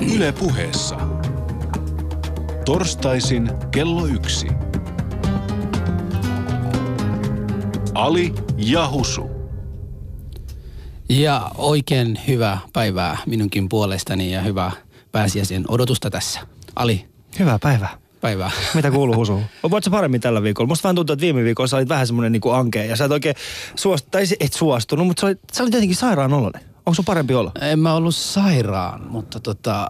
Yle puheessa. Torstaisin kello yksi. Ali ja Husu. Ja oikein hyvää päivää minunkin puolestani ja hyvää pääsiäisen odotusta tässä. Ali, Hyvää päivää. päivää. Mitä kuuluu Husu? Voit sä paremmin tällä viikolla? Musta vähän tuntuu, että viime viikolla sä olit vähän semmonen niinku ankea ja sä et oikein suostu, tai et suostunut, mutta sä olit, sä olit jotenkin sairaan oloinen. Onko sun parempi olla? En mä ollut sairaan, mutta tota,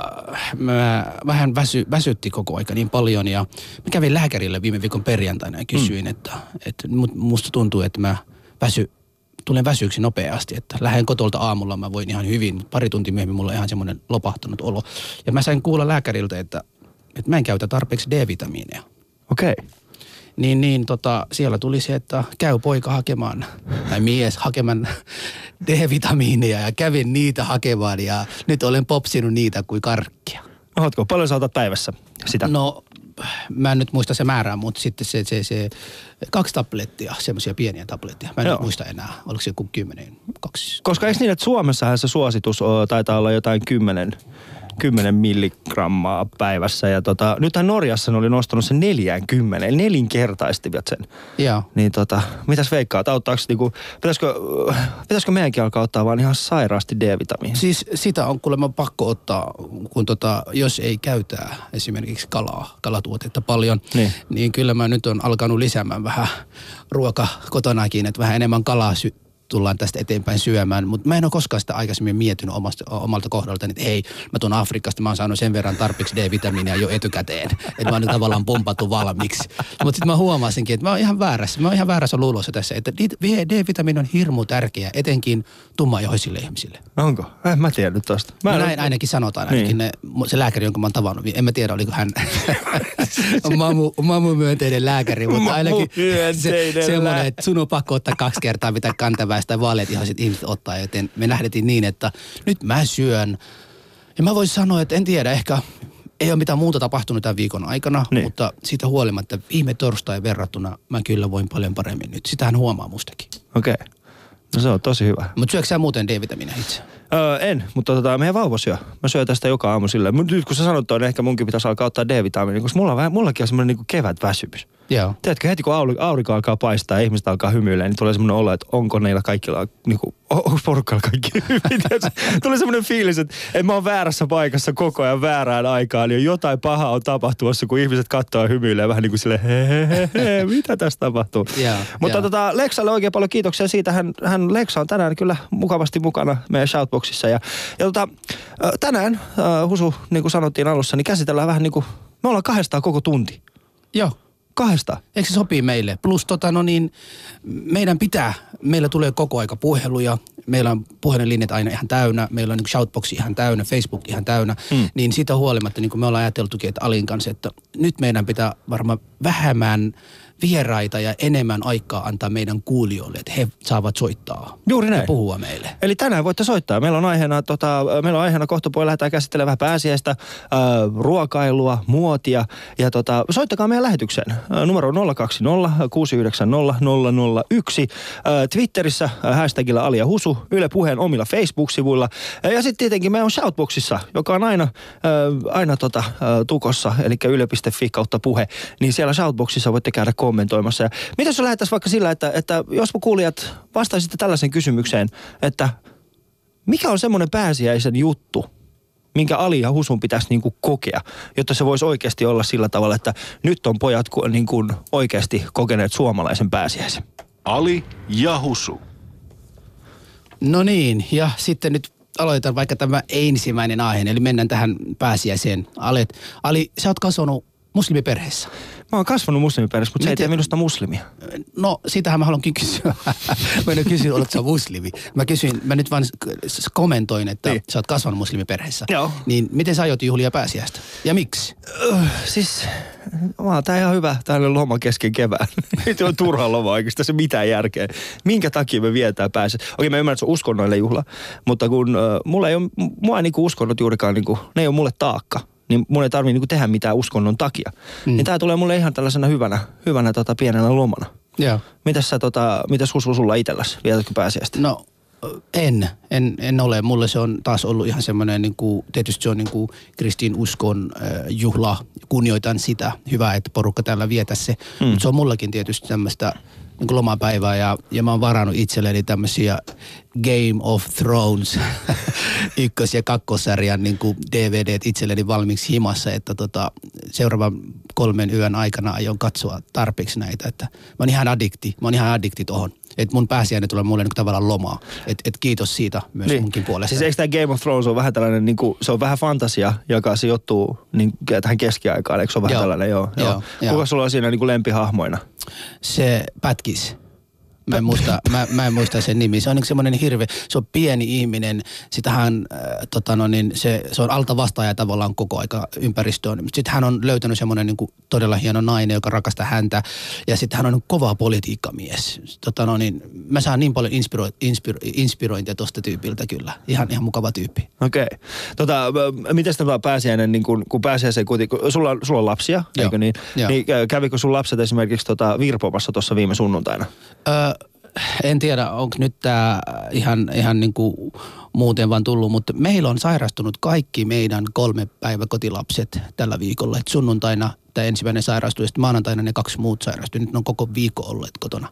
mä vähän väsy, väsytti koko aika niin paljon ja mä kävin lääkärille viime viikon perjantaina ja kysyin, mm. että, että mut- musta tuntuu, että mä väsy, tulen väsyksi nopeasti, että lähden kotolta aamulla mä voin ihan hyvin, pari tuntia myöhemmin mulla on ihan semmoinen lopahtunut olo. Ja mä sain kuulla lääkäriltä, että, että mä en käytä tarpeeksi D-vitamiineja. Okei. Okay. Niin, niin tota, siellä tuli se, että käy poika hakemaan, tai mies hakemaan D-vitamiineja ja kävin niitä hakemaan ja nyt olen popsinut niitä kuin karkkia. Ootko? Paljon sä otat päivässä sitä? No, mä en nyt muista se määrää, mutta sitten se, se, se kaksi tablettia, semmoisia pieniä tabletteja. Mä en Joo. nyt muista enää, oliko se joku kymmenen, kaksi. Koska eikö niin, että Suomessahan se suositus o, taitaa olla jotain 10, 10 milligrammaa päivässä. Ja tota, nythän Norjassa ne oli nostanut sen 40, eli nelinkertaistivat sen. Joo. Niin tota, mitäs veikkaat, auttaako niinku, pitäisikö, pitäisikö meidänkin alkaa ottaa vaan ihan sairaasti D-vitamiinia? Siis sitä on kuulemma pakko ottaa, kun tota, jos ei käytä esimerkiksi kalaa, kalatuotetta paljon, Niin. niin kyllä mä nyt on alkanut lisäämään vähän ruoka kotonakin, että vähän enemmän kalaa sy- tullaan tästä eteenpäin syömään, mutta mä en ole koskaan sitä aikaisemmin miettinyt omasta, omalta kohdalta, että hei, mä tuun Afrikasta, mä oon saanut sen verran tarpeeksi D-vitamiinia jo etukäteen, että mä oon nyt tavallaan pompattu valmiiksi. Mutta sitten mä huomasinkin, että mä oon ihan väärässä, mä oon ihan väärässä luulossa tässä, että D-vitamiini on hirmu tärkeä, etenkin tummaihoisille ihmisille. Onko? En mä tiedä nyt tosta. Mä en- näin ainakin sanotaan, ainakin Niin. ne, se lääkäri, jonka mä oon tavannut, niin en mä tiedä, oliko hän mamu, mamu myönteinen lääkäri, mutta ainakin se, semmoinen, että sun on pakko ottaa kaksi kertaa, mitä kantaväistä tai vaaleat ihoiset ihmiset ottaa, joten me lähdettiin niin, että nyt mä syön. Ja mä voisin sanoa, että en tiedä, ehkä ei ole mitään muuta tapahtunut tämän viikon aikana, Niin. mutta siitä huolimatta viime torstai verrattuna mä kyllä voin paljon paremmin nyt. Sitähän huomaa mustakin. Okei. Okay. No se on tosi hyvä. Mutta syöksä sä muuten D-vitamiinia itse? Öö, en, mutta tota, meidän vauva syö. Mä syön tästä joka aamu silleen. Mut nyt kun sä sanot toi, niin ehkä munkin pitäisi alkaa ottaa D-vitamiinia, koska mulla on vähän, mullakin on semmoinen niinku kevät väsymys. Joo. Tiedätkö, heti kun aurinko, aurinko alkaa paistaa ja ihmiset alkaa hymyilemään, niin tulee semmoinen olo, että onko neillä kaikilla, niinku, onko porukalla kaikki hyvin. Tulee semmoinen fiilis, että, että mä oon väärässä paikassa koko ajan väärään aikaan, niin jotain pahaa on tapahtumassa, kun ihmiset katsoo ja hymyilee vähän niin kuin silleen, he, he, he, he, mitä tässä tapahtuu. Joo, Mutta joo. tota, Leksalle oikein paljon kiitoksia siitä. Hän, hän Leksa on tänään kyllä mukavasti mukana meidän shoutboxissa. Ja, ja tota, tänään, Husu, niin kuin sanottiin alussa, niin käsitellään vähän niin kuin, me ollaan kahdestaan koko tunti. Joo. Kahdestaan. Eikö se sopii meille? Plus tota, no niin, meidän pitää, meillä tulee koko aika puheluja, meillä on puhelinlinjat aina ihan täynnä, meillä on niin shoutbox ihan täynnä, Facebook ihan täynnä, mm. niin siitä huolimatta niin kuin me ollaan ajateltukin, että Alin kanssa, että nyt meidän pitää varmaan vähemmän vieraita ja enemmän aikaa antaa meidän kuulijoille, että he saavat soittaa Juuri näin. ja puhua meille. Eli tänään voitte soittaa. Meillä on aiheena, tota, meillä on aiheena kohta puolella lähdetään käsittelemään vähän pääsiäistä, äh, ruokailua, muotia. Ja tota, soittakaa meidän lähetykseen. Äh, numero on 020 690 001. Äh, Twitterissä äh, hashtagilla Ali ja Husu, Yle Puheen omilla Facebook-sivuilla. Ja sitten tietenkin meillä on Shoutboxissa, joka on aina, äh, aina tota, äh, tukossa, eli yle.fi kautta puhe. Niin siellä Shoutboxissa voitte käydä kommentoimassa. Ja mitä jos lähdettäisiin vaikka sillä, että, että jos kuulijat vastaisitte tällaisen kysymykseen, että mikä on semmoinen pääsiäisen juttu, minkä Ali ja Husun pitäisi niinku kokea, jotta se voisi oikeasti olla sillä tavalla, että nyt on pojat niin kuin oikeasti kokeneet suomalaisen pääsiäisen. Ali ja Husu. No niin, ja sitten nyt aloitetaan vaikka tämä ensimmäinen aihe, eli mennään tähän pääsiäiseen. Ali, Ali sä oot kasvanut muslimiperheessä. Mä oon kasvanut muslimiperheessä, mutta se ei Miten- tee minusta muslimia. No, sitähän mä haluankin kysyä. mä en kysynyt, oletko sä muslimi. Mä kysyin, mä nyt vaan kommentoin, että Niin. niin. sä oot kasvanut muslimiperheessä. Joo. Niin miten sä aiot juhlia pääsiäistä? Ja miksi? Siis, mä tää ihan hyvä tällainen loma kesken kevään. Nyt on turha loma oikeastaan se mitään järkeä. Minkä takia me vietään päässä? Okei, mä ymmärrän, että se on uskonnoille juhla, mutta kun äh, mulla ei ole, mua ei niinku uskonnot juurikaan, niinku, ne ei ole mulle taakka. Niin mun ei tarvii niinku tehdä mitään uskonnon takia. Mm. Niin tää tulee mulle ihan tällaisena hyvänä, hyvänä tota, pienenä lomana. Joo. Mitäs sä tota, mitäs Husu sulla itselläs? Vietätkö pääsiäistä? No, En, en, en ole. Mulle se on taas ollut ihan semmoinen, niin kuin, tietysti se on niin kuin kristin uskon äh, juhla. Kunnioitan sitä. Hyvä, että porukka täällä vietä se. Hmm. Mutta se on mullakin tietysti tämmöistä niin kuin lomapäivää ja, ja mä oon varannut itselleni tämmöisiä Game of Thrones ykkös- ja kakkosarjan niin kuin DVD itselleni valmiiksi himassa, että tota, seuraavan kolmen yön aikana aion katsoa tarpeeksi näitä. Että mä oon ihan addikti, mä oon ihan addikti tohon. Että mun pääsiäinen tulee mulle niin tavallaan lomaa. Että et kiitos siitä myös niin. munkin puolesta. Siis eikö tämä Game of Thrones on vähän tällainen, niin kuin, se on vähän fantasia, joka sijoittuu niin, tähän keskiaikaan, eikö se ole vähän Joo. tällainen, joo. Joo, joo. joo. Kuka sulla on siinä niin kuin lempihahmoina? Se pätkis. Mä en, muista, mä, mä en muista sen nimi. Se on niin semmoinen hirve, se on pieni ihminen. Sitähän, äh, tota no niin, se, se on alta vastaaja tavallaan koko aika ympäristöön. Sitten hän on löytänyt semmoinen niin todella hieno nainen, joka rakastaa häntä. Ja sitten hän on kova politiikkamies. Tota no niin, mä saan niin paljon inspiro, inspiro, inspirointia tuosta tyypiltä kyllä. Ihan, ihan mukava tyyppi. Okei. Okay. Tota, miten tämä pääsiäinen, niin kun, kun pääsiäiseen kuitenkin, sulla, sulla on lapsia, Joo. eikö niin? Joo. Niin kä- kävikö sun lapset esimerkiksi tota, virpomassa tuossa viime sunnuntaina? Öö, en tiedä, onko nyt tämä ihan, ihan niin kuin muuten vaan tullut, mutta meillä on sairastunut kaikki meidän kolme päiväkotilapset tällä viikolla. Et sunnuntaina tämä ensimmäinen sairastui ja maanantaina ne kaksi muut sairastui. Nyt ne on koko viikko olleet kotona.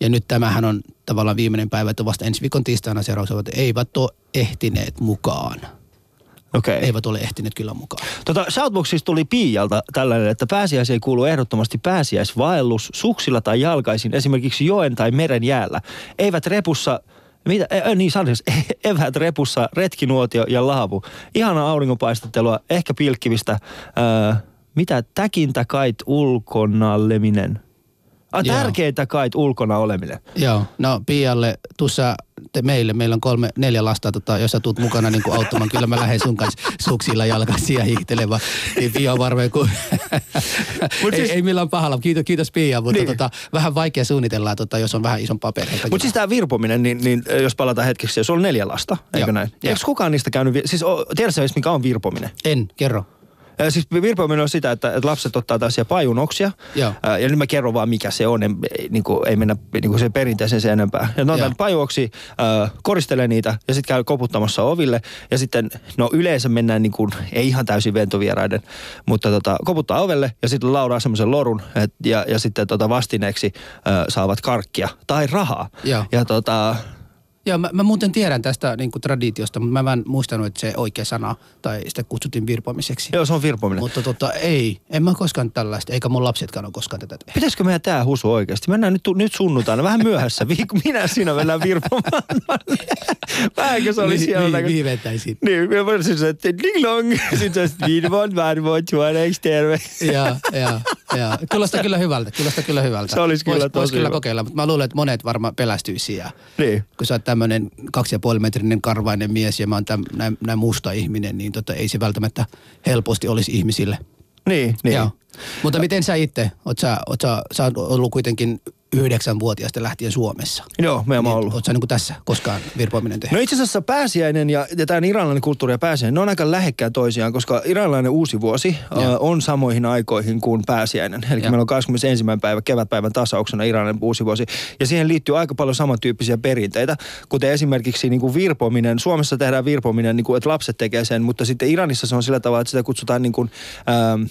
Ja nyt tämähän on tavallaan viimeinen päivä, että vasta ensi viikon tiistaina seuraavat eivät ole ehtineet mukaan. Okay. Eivät ole ehtineet kyllä mukaan. Tota, Shoutboxista tuli Piialta tällainen, että pääsiäiseen kuuluu ehdottomasti pääsiäisvaellus suksilla tai jalkaisin, esimerkiksi joen tai meren jäällä. Eivät repussa, mitä, äh, niin sanoisi, evät repussa, retkinuotio ja laavu. Ihana auringonpaistattelua, ehkä pilkkivistä, äh, mitä täkintä kait ulkonalleminen. Ah, Joo. tärkeintä kait ulkona oleminen. Joo, no Pialle, tuossa te meille, meillä on kolme, neljä lasta, tota, jos sä tuut mukana niin kuin auttamaan, kyllä mä lähden sun kanssa suksilla jalkaisin ja hiihtelevä. Niin Pia on varmaan kuin, Mut ei, siis- ei millään pahalla, kiitos, kiitos Pia, mutta Niin. tota, vähän vaikea suunnitella, tota, jos on vähän isompaa perhettä. Mutta siis tämä virpominen, niin, niin jos palataan hetkeksi, sulla on neljä lasta, eikö Joo. näin? Eikö kukaan niistä käynyt, siis tiedätkö mikä on virpominen? En, kerro. Ää, Siis virpominen on sitä, että, lapset ottaa tällaisia pajunoksia. Joo. Ää, Ja nyt mä kerron vaan, mikä se on. En, niin kuin, ei mennä niin kuin sen perinteisen sen enempää. Ja ne Joo. pajuoksi, äh, koristelee niitä ja sitten käy koputtamassa oville. Ja sitten, no yleensä mennään niin kuin, ei ihan täysin ventovieraiden, mutta tota, koputtaa ovelle ja sitten laudaa semmoisen lorun. Et, ja, ja sitten tota vastineeksi äh, saavat karkkia tai rahaa. Joo. Ja tota, Joo, mä, mä muuten tiedän tästä niin kuin traditiosta, mutta mä en muistanut, että se oikea sana, tai sitä kutsuttiin virpomiseksi. joo, se on virpominen. Mutta tota, ei, en mä koskaan tällaista, eikä mun lapsetkaan ole koskaan tätä tehnyt. Pitäisikö meidän tää husu oikeasti? Mennään nyt, nyt sunnuntaina, vähän myöhässä. Minä sinä mennään virpomaan. Vähänkö se oli siellä Vi, näköistä? viivettäisiin. Niin, mä voisin että ding long. Sitten se virvon, varvoin, tuoneeksi terve. Joo, joo, joo. Kuulostaa kyllä hyvältä, kuulostaa kyllä hyvältä. Se olisi kyllä Vois- tosi vois kyllä kokeilla, mutta mä luulen, että monet varmaan pelästyisi ja Niin. kun sä oot tämmönen kaksi ja puoli metrinen karvainen mies ja mä oon täm, näin, näin musta ihminen, niin tota, ei se välttämättä helposti olisi ihmisille. Niin, niin. Joo. Mutta miten sä itse, oot sä, oot sä, sä oot ollut kuitenkin yhdeksänvuotiaasta lähtien Suomessa. Joo, me oon ollut. Oot sä niin tässä koskaan virpoaminen tehnyt? No itse asiassa pääsiäinen ja, ja tämä iranilainen kulttuuri ja pääsiäinen, ne on aika lähekkäin toisiaan, koska iranilainen uusi vuosi Joo. äh, on samoihin aikoihin kuin pääsiäinen. Eli Joo. meillä on 21. päivä kevätpäivän tasauksena iranilainen uusi vuosi. Ja siihen liittyy aika paljon samantyyppisiä perinteitä, kuten esimerkiksi niin kuin virpominen. Suomessa tehdään virpominen, niin kuin, että lapset tekee sen, mutta sitten Iranissa se on sillä tavalla, että sitä kutsutaan niin kuin ähm,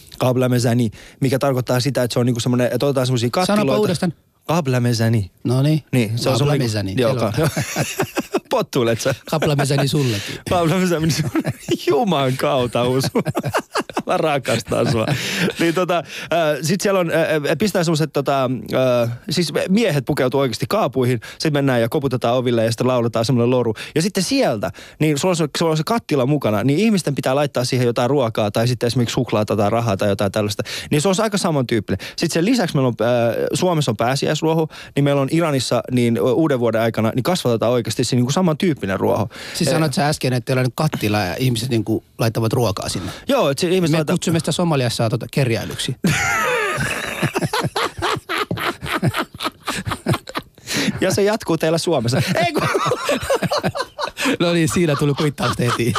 mikä tarkoittaa sitä, että se on niin kuin semmoinen, että otetaan semmoisia kattiloita. Sanoppa uudestaan. Kablamezani. No niin. Niin, se on semmoinen... Kaplamesani. Joo, ka- Pottuilet sä? Kaplamesani sullekin. Pablo Mesämini, Juman kautta usu. Mä rakastan sua. Niin tota, äh, sit siellä on, äh, pistää semmoset tota, äh, siis miehet pukeutuu oikeasti kaapuihin, sitten mennään ja koputetaan oville ja sitten lauletaan semmoinen loru. Ja sitten sieltä, niin sulla on, se, sulla on se kattila mukana, niin ihmisten pitää laittaa siihen jotain ruokaa tai sitten esimerkiksi suklaata tai rahaa tai jotain tällaista. Niin se on aika samantyyppinen. Sitten sen lisäksi meillä on, äh, Suomessa on pääsiäisruoho, niin meillä on Iranissa niin uuden vuoden aikana, niin kasvatetaan oikeasti se niin kuin samantyyppinen ruoho. Siis Eh, sanoit sä äsken, että teillä on kattila ja ihmiset niin kuin laittavat ruokaa sinne. Joo, että se ihmiset Me laittaa... kutsumme sitä Somaliassa tota kerjäilyksi. Ja se jatkuu teillä Suomessa. Ei kun... no niin, siinä tuli kuittausta heti.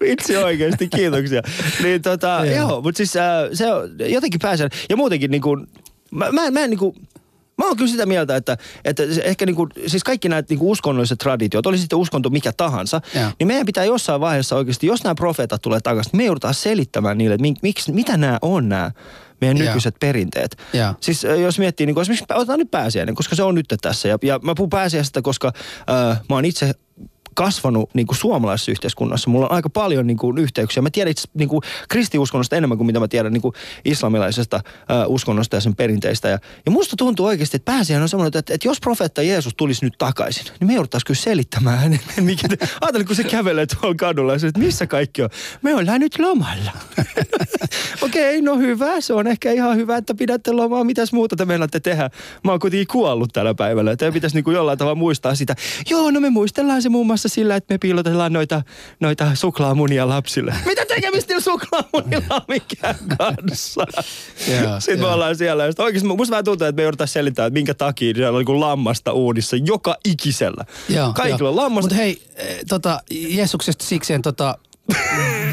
Vitsi oikeasti, kiitoksia. Niin tota, Joo. joo, mutta siis äh, se on jotenkin pääsen. Ja muutenkin niin kuin, mä, mä, mä en niin kuin, Mä oon kyllä sitä mieltä, että, että ehkä niinku, siis kaikki nämä niinku uskonnolliset traditiot, oli sitten uskonto mikä tahansa, Joo. niin meidän pitää jossain vaiheessa oikeasti, jos nämä profeetat tulee takaisin, niin me joudutaan selittämään niille, että mik, miksi, mitä nämä on nämä meidän nykyiset perinteet. Joo. Siis jos miettii, niin esimerkiksi otetaan nyt pääsiäinen, koska se on nyt tässä. Ja, ja mä puhun pääsiäisestä, koska äh, mä oon itse kasvanut niin kuin suomalaisessa yhteiskunnassa. Mulla on aika paljon niin kuin, yhteyksiä. Mä tiedän itse niin kristiuskonnosta enemmän kuin mitä mä tiedän niin kuin, islamilaisesta äh, uskonnosta ja sen perinteistä. Ja, ja musta tuntuu oikeasti, että pääsiäinen on semmoinen, että, että jos profeetta Jeesus tulisi nyt takaisin, niin me jouduttaisiin kyllä selittämään hänelle, mikä te, ajattelin, kun se kävelee tuolla kadulla että missä kaikki on. Me ollaan nyt lomalla. Okei, okay, no hyvä. Se on ehkä ihan hyvä, että pidätte lomaa. Mitäs muuta te meinaatte tehdä? Mä oon kuitenkin kuollut tällä päivällä. Teidän pitäisi niin kuin jollain tavalla muistaa sitä. Joo, no me muistellaan se muun muassa sillä, että me piilotellaan noita, noita suklaamunia lapsille. Mitä tekemistä niillä suklaamunilla on mikään kanssa? Joo, Sitten me joo. ollaan siellä. Ja oikeasti musta vähän tuntuu, että me joudutaan selittämään, että minkä takia siellä on niin kuin lammasta uunissa joka ikisellä. Joo, Kaikilla on lammasta. Mutta hei, eh, tota, Jeesuksesta sikseen, tota,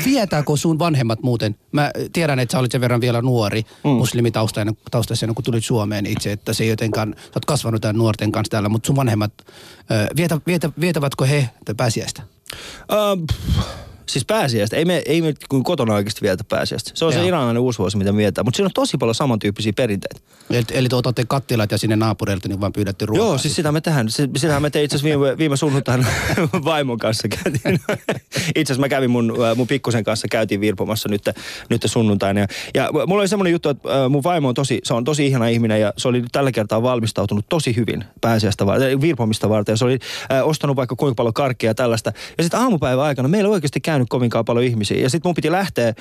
vietääkö sun vanhemmat muuten? Mä tiedän, että sä olit sen verran vielä nuori mm. muslimitaustainen taustaisena, kun tulit Suomeen itse, että se jotenkaan, sä oot kasvanut tämän nuorten kanssa täällä, mutta sun vanhemmat, vietä, vietä, vietävätkö he pääsiäistä? Uh, siis pääsiäistä. Ei me, ei me kuin kotona oikeasti vietä pääsiäistä. Se on Joo. se iranilainen uusi vuosi, mitä me vietään. Mutta siinä on tosi paljon samantyyppisiä perinteitä. Eli, eli te otatte kattilat ja sinne naapureilta niin vaan pyydätte ruokaa. Joo, siis sitä me tehdään. Sitähän me tein itse asiassa viime, viime sunnuntaina vaimon kanssa käytiin. Itse asiassa mä kävin mun, äh, mun pikkusen kanssa, käytiin virpomassa nyt, nyt sunnuntaina. Ja, ja mulla oli semmoinen juttu, että äh, mun vaimo on tosi, se on tosi ihana ihminen ja se oli tällä kertaa valmistautunut tosi hyvin pääsiäistä varten, äh, virpomista varten. Ja se oli äh, ostanut vaikka kuinka paljon karkkia ja tällaista. Ja sitten aamupäivän aikana meillä ei oikeasti käynyt kovinkaan paljon ihmisiä. Ja sitten mun piti lähteä äh,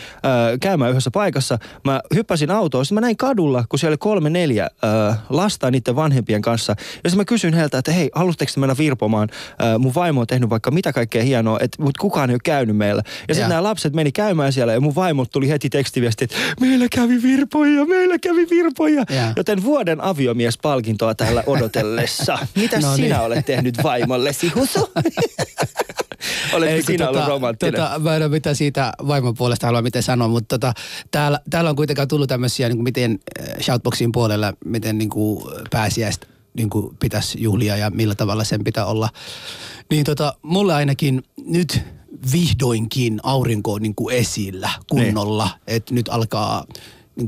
käymään yhdessä paikassa. Mä hyppäsin autoon, sitten mä näin kadulla, kun siellä oli kolme neljä äh, lasta niiden vanhempien kanssa. Ja sitten mä kysyin heiltä, että hei, haluatteko te mennä virpomaan? Äh, mun vaimo on tehnyt vaikka mitä kaikkea hienoa, mutta kukaan ei ole käynyt meillä. Ja sitten nämä lapset meni käymään siellä ja mun vaimo tuli heti tekstiviesti, että meillä kävi virpoja, meillä kävi virpoja. Joo. Joten vuoden aviomiespalkintoa täällä odotellessa. Mitä No sinä niin. olet tehnyt vaimollesi, Husu? Oletko sinä ollut tota, romanttinen? Tota, mä en ole mitään siitä vaimon puolesta halua miten sanoa, mutta tota, täällä, täällä on kuitenkaan tullut tämmöisiä, niin kuin miten äh, Shoutboxin puolella, miten niin kuin pääsiäistä niin kuin pitäisi juhlia ja millä tavalla sen pitää olla. Niin tota, mulle ainakin nyt vihdoinkin aurinko on niin kuin esillä kunnolla, niin. että nyt alkaa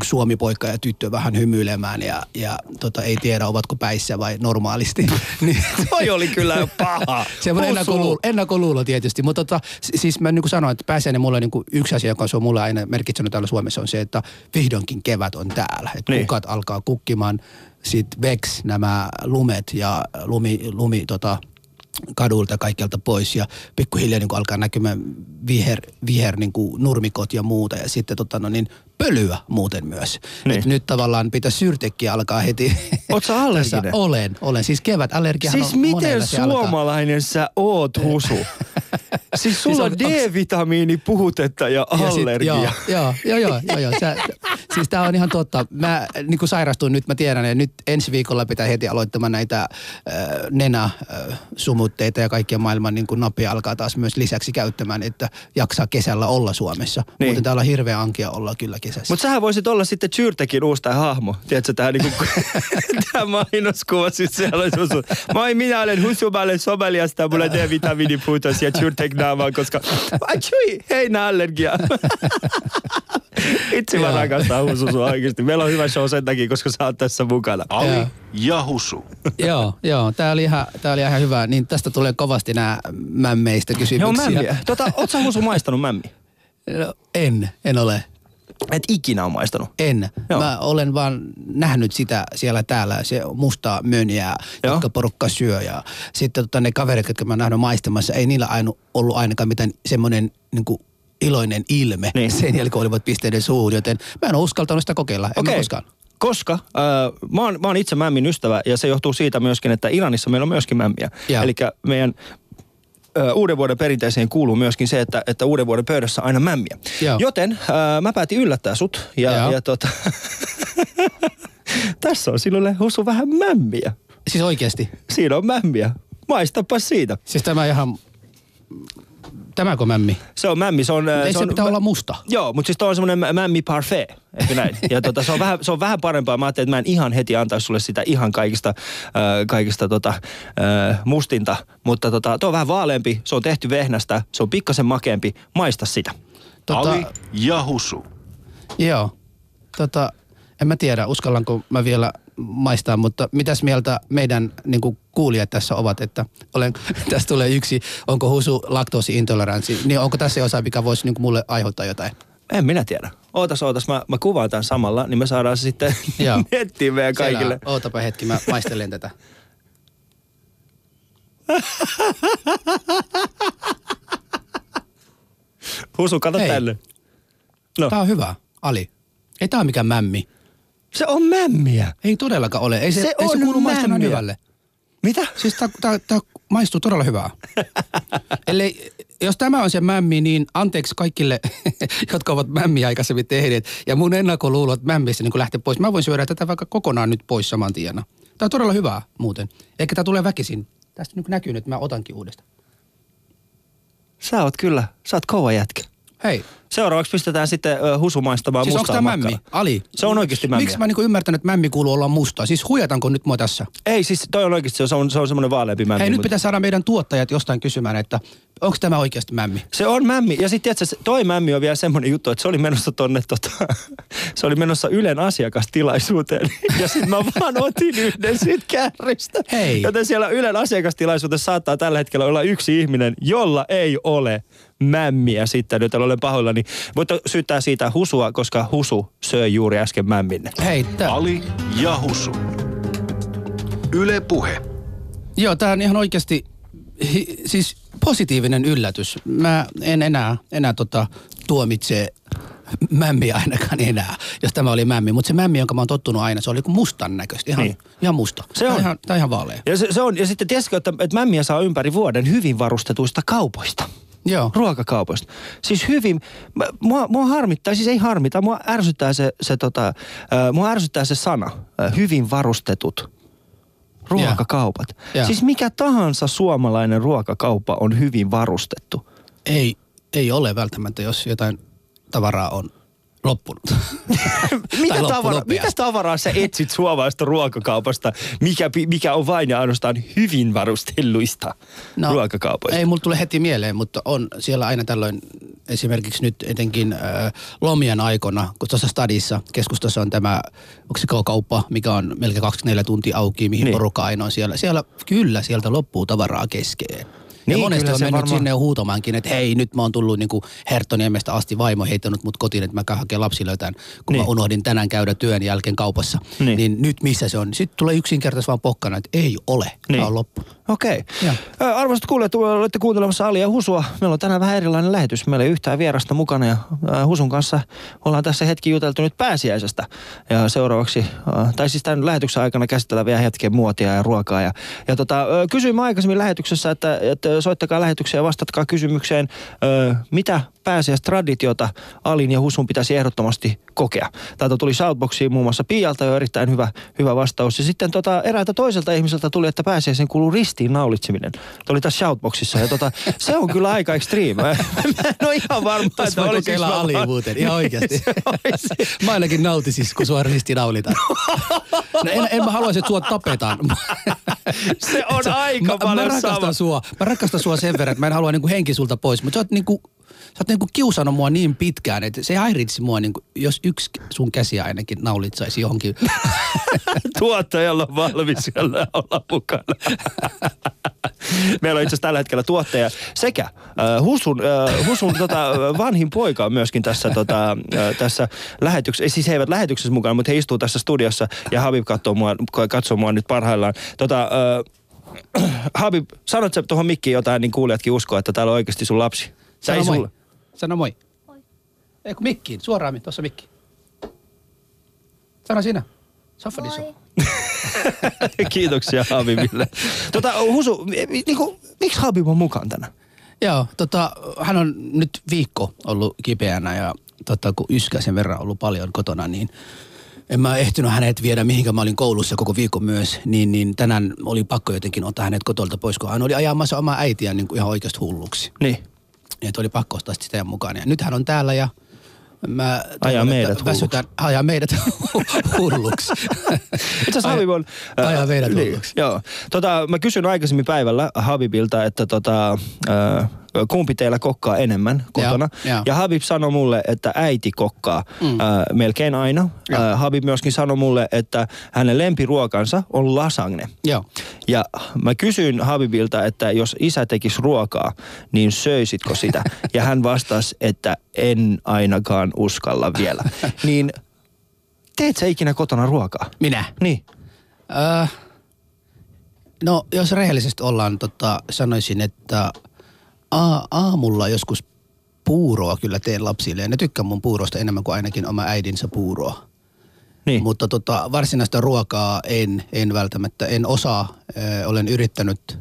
Suomi-poika ja tyttö vähän hymyilemään ja, ja tota, ei tiedä ovatko päissä vai normaalisti. niin, Toi oli kyllä jo paha. Semmoinen ennakkoluulo, ennakkoluulo tietysti, mutta tota, siis mä niin kuin sanoin, että pääsiäinen mulle niin kuin yksi asia, joka on mulle aina merkitsenyt täällä Suomessa on se, että vihdoinkin kevät on täällä. Että Niin. kukat alkaa kukkimaan, sit veks nämä lumet ja lumi, lumi tota, kadulta kaikkialta pois ja pikkuhiljaa niin alkaa näkymään viher, viher niin kuin nurmikot ja muuta ja sitten tota, no niin, pölyä muuten myös. Niin. Et nyt tavallaan pitää syrtekkiä alkaa heti. Sä allerginen? Olen, olen. Siis kevät allergiahan Siis on miten se alkaa. suomalainen sä oot, Husu? siis sulla Siis on on- D-vitamiini, puhutetta ja Ja sit- allergia. Joo, joo, joo, joo, joo. Sä, siis tää on ihan totta. Mä niin kuin sairastuin nyt, mä tiedän, että nyt ensi viikolla pitää heti aloittamaan näitä äh, nenäsumutteita ja kaikkia maailman niin kuin nappia alkaa taas myös lisäksi käyttämään, että jaksaa kesällä olla Suomessa. Niin. Muuten täällä on hirveä ankia olla kyllä kesässä. Mutta sähän voisit olla sitten Zyrtekin uusi tää hahmo. Tiedätkö, tää niinku, tää mainoskuva siis siellä olisi Husu. Moi, minä olen Husu, mä olen someliasta, mulla on D-vitamiinipuutos ja Zyrtek naamaan, koska Achui, heinäallergia. Itse mä Joo. rakastan Husu sua oikeesti. Meillä on hyvä show sen takia, koska sä oot tässä mukana. Ali Joo. ja Husu. joo, joo. Tää oli, ihan, tää oli ihan hyvä. Niin tästä tulee kovasti nämä mämmeistä Joo, kysymyksiä. mämmiä. Tota, oot sä Husu maistanut mämmiä? No, en, en ole. Et ikinä on maistanut. En. Joo. Mä olen vaan nähnyt sitä siellä täällä, se mustaa mönjää, Joo. jotka porukka syö. Ja sitten tota, ne kaverit, jotka mä oon nähnyt maistamassa, ei niillä ainu, ollut ainakaan mitään semmoinen niin iloinen ilme Niin. sen jälkeen, kun olivat pisteiden suun, joten mä en ole uskaltanut sitä kokeilla. En mä koskaan. Koska äh, mä, oon, mä oon itse mämmin ystävä ja se johtuu siitä myöskin, että Iranissa meillä on myöskin mämmiä. Eli meidän ö, uuden vuoden perinteeseen kuuluu myöskin se, että, että uuden vuoden pöydässä on aina mämmiä. Joo. Joten äh, mä päätin yllättää sut ja, Joo. ja tota, tässä on sinulle Husu vähän mämmiä. Siis oikeasti. Siinä on mämmiä. Maistapa siitä. Siis tämä ihan, Tämäkö mämmi? Se on mämmi, se on... äh, Ei se, on, pitää olla musta. Joo, mutta siis toi on semmoinen mä- mämmi parfait, eikö näin? Ja tota, se, on vähän, se on vähän parempaa. Mä ajattelin, että mä en ihan heti antaisi sulle sitä ihan kaikista, äh, kaikista tota, äh, mustinta. Mutta tota, tuo on vähän vaaleampi, se on tehty vehnästä, se on pikkasen makeampi. Maista sitä. Tota, Ali ja Husu. Joo. Tota, en mä tiedä, uskallanko mä vielä maistaa, mutta mitäs mieltä meidän niin kuin kuulijat tässä ovat, että olen, tässä tulee yksi, onko husu laktoosiintoleranssi, niin onko tässä osa, mikä voisi niin kuin mulle aiheuttaa jotain? En minä tiedä. Ootas, ootas, mä, mä kuvaan tämän samalla, niin me saadaan se sitten Joo. nettiin meidän kaikille. Siellä, ootapa hetki, mä maistelen tätä. Husu, kato Hei. tänne. No, Tää on hyvä, Ali. Ei tää ole mikään mämmi. Se on mämmiä. Ei todellakaan ole. Ei se, Se ei se on kuulu maistunaan mämmiä. hyvälle. Mitä? Siis tää maistuu todella hyvää. Eli jos tämä on se mämmi, niin anteeksi kaikille, jotka ovat mämmiä aikaisemmin tehneet. Ja mun ennakkoluulot mämmissä niin lähtee pois. Mä voin syödä tätä vaikka kokonaan nyt pois saman tienä. Tämä on todella hyvää muuten. Eikä tämä tulee väkisin. Tästä nyt näkyy, että mä otankin uudestaan. Sä oot kyllä, sä oot kova jätkä. Hei, Seuraavaksi pistetään sitten ö, Husu maistamaan siis onko mustaa tämä makkaraa. mämmi? Ali. Se on oikeasti mämmiä. Miksi mä niinku ymmärtänyt, että mämmi kuuluu olla mustaa? Siis huijatanko nyt mua tässä? Ei, siis toi on oikeasti, se on, se on semmoinen vaaleampi mämmi. Hei, nyt mutta- pitää saada meidän tuottajat jostain kysymään, että onko tämä oikeasti mämmi? Se on mämmi. Ja sitten tiedätkö, toi mämmi on vielä semmoinen juttu, että se oli menossa tonne tota, se oli menossa Ylen asiakastilaisuuteen. Ja sitten mä vaan otin yhden siitä kärristä. Hei. Joten siellä Ylen asiakastilaisuudessa saattaa tällä hetkellä olla yksi ihminen, jolla ei ole mämmiä sitten, joten olen pahoillani. Voitte syyttää siitä Husua, koska Husu söi juuri äsken mämminne. Hei, tää, Ali ja Husu. Yle Puhe. Joo, tämä on ihan oikeasti hi, siis positiivinen yllätys. Mä en enää, enää tota, tuomitse mämmiä ainakaan enää, jos tämä oli mämmi. Mutta se mämmi, jonka mä oon tottunut aina, se oli kuin mustan näköistä. Ihan, Niin. ihan musta. Se on. Ihan, tää on ihan vaalea. Ja, se, se on, ja sitten tiesitkö, että, että mämmiä saa ympäri vuoden hyvin varustetuista kaupoista. Joo. ruokakaupoista. Siis hyvin, mua, mua harmittaa, siis ei harmita, mua ärsyttää se, se tota, äh, mua ärsyttää se sana, äh, hyvin varustetut ruokakaupat. Joo. Siis mikä tahansa suomalainen ruokakauppa on hyvin varustettu. Ei, ei ole välttämättä, jos jotain tavaraa on loppunut. mitä, loppu tavara, nopeasti. mitä tavaraa sä etsit suomalaista ruokakaupasta, mikä, mikä on vain ja ainoastaan hyvin varustelluista no, ruokakaupoista? Ei mulla tule heti mieleen, mutta on siellä aina tällöin esimerkiksi nyt etenkin äh, lomien aikana, kun tuossa stadissa keskustassa on tämä, onko se kauppa, mikä on melkein 24 tuntia auki, mihin niin. porukka aina on siellä. Siellä kyllä sieltä loppuu tavaraa keskeen. Niin, ja monesti on mennyt varmaan- sinne huutamaankin, että hei, nyt mä oon tullut niinku Herttoniemestä asti vaimo heittänyt mut kotiin, että mä käyn hakemaan lapsilöitään, kun Niin. niin. mä unohdin tänään käydä työn jälkeen kaupassa. Niin. Niin, niin nyt missä se on? Sitten tulee yksinkertaisesti vaan pokkana, että ei ole, Niin. niin. tämä on loppu. Okei. Ö, Arvoisat kuulijat, olette kuuntelemassa Ali ja Husua. Meillä on tänään vähän erilainen lähetys. Meillä ei yhtään vierasta mukana ja Husun kanssa ollaan tässä hetki juteltu nyt pääsiäisestä. Ja seuraavaksi, tai siis tämän lähetyksen aikana käsitellään vielä hetken muotia ja ruokaa. Ja, ja tota, ö, kysyimme aikaisemmin lähetyksessä, että, että soittakaa lähetykseen ja vastatkaa kysymykseen, mitä pääsiäistraditiota Alin ja Husun pitäisi ehdottomasti kokea. Täältä tuli Shoutboxiin muun muassa Pialta jo erittäin hyvä, hyvä vastaus. Ja sitten tota, eräältä toiselta ihmiseltä tuli, että pääsiäisen kuuluu ristiin naulitseminen. Tämä oli tässä Shoutboxissa. Ja tota, se on kyllä aika extreme. Mä en ole ihan varma, olisinko kokeilla mä Ali muuten, ihan oikeasti. Se olisi- mä ainakin nautisin, kun sua ristinaulitaan. No en, en mä haluaisi, että sua tapetaan. Se on aika mä, mä paljon rakastan sama. sua. Mä rakastan sua sen verran, että mä en halua niinku henki sulta pois. Mutta sä oot niinku, sä oot niinku kiusannut mua niin pitkään, että se häiritsi mua, niinku, jos yksi sun käsiä ainakin naulitsaisi johonkin. Tuottajalla on valmis siellä olla mukana. Meillä on itse asiassa tällä hetkellä tuottaja sekä äh, Husun, äh, Husun tota, vanhin poika on myöskin tässä, tota, äh, tässä lähetyksessä, siis he eivät lähetyksessä mukana, mutta he istuu tässä studiossa ja Habib katsoo mua, katsoo mua nyt parhaillaan. Tota, äh, Habib, sanot sä tuohon mikkiin jotain, niin kuulijatkin uskoo, että täällä on oikeasti sun lapsi. Sano ei moi. sulle. Sano moi. Moi. Eikö mikkiin? Suoraan tuossa mikki. Sano sinä. Moi. Kiitoksia Habibille. Tota, Husu, niinku, miksi Habib on mukaan tänään? Joo, tota, hän on nyt viikko ollut kipeänä ja tota, kun yskäisen verran ollut paljon kotona, niin en mä ehtinyt hänet viedä mihinkä mä olin koulussa koko viikon myös, niin, niin tänään oli pakko jotenkin ottaa hänet kotolta pois, kun hän oli ajamassa omaa äitiään niin kuin ihan oikeasti hulluksi. Niin. Että oli pakko ostaa sitä ja mukaan. Ja nyt hän on täällä ja mä Ajaa meidät että väsytään, ajaa meidät hulluksi. Itse asiassa Habib on... Ajaa meidät niin, hulluksi. Joo. Tota, mä kysyn aikaisemmin päivällä Habibilta, että tota, äh, kumpi teillä kokkaa enemmän kotona. Joo, joo. Ja Habib sanoi mulle, että äiti kokkaa mm. äh, melkein aina. Äh, Habib myöskin sanoi mulle, että hänen lempiruokansa on lasagne. Joo. Ja mä kysyin Habibilta, että jos isä tekisi ruokaa, niin söisitkö sitä? Ja hän vastasi, että en ainakaan uskalla vielä. Niin teet sä ikinä kotona ruokaa? Minä? Niin. Öö, no, jos rehellisesti ollaan, tota, sanoisin, että a- aamulla joskus puuroa kyllä teen lapsille. Ja ne tykkää mun puurosta enemmän kuin ainakin oma äidinsä puuroa. Niin. Mutta tota, varsinaista ruokaa en, en välttämättä, en osaa. Ö, olen yrittänyt,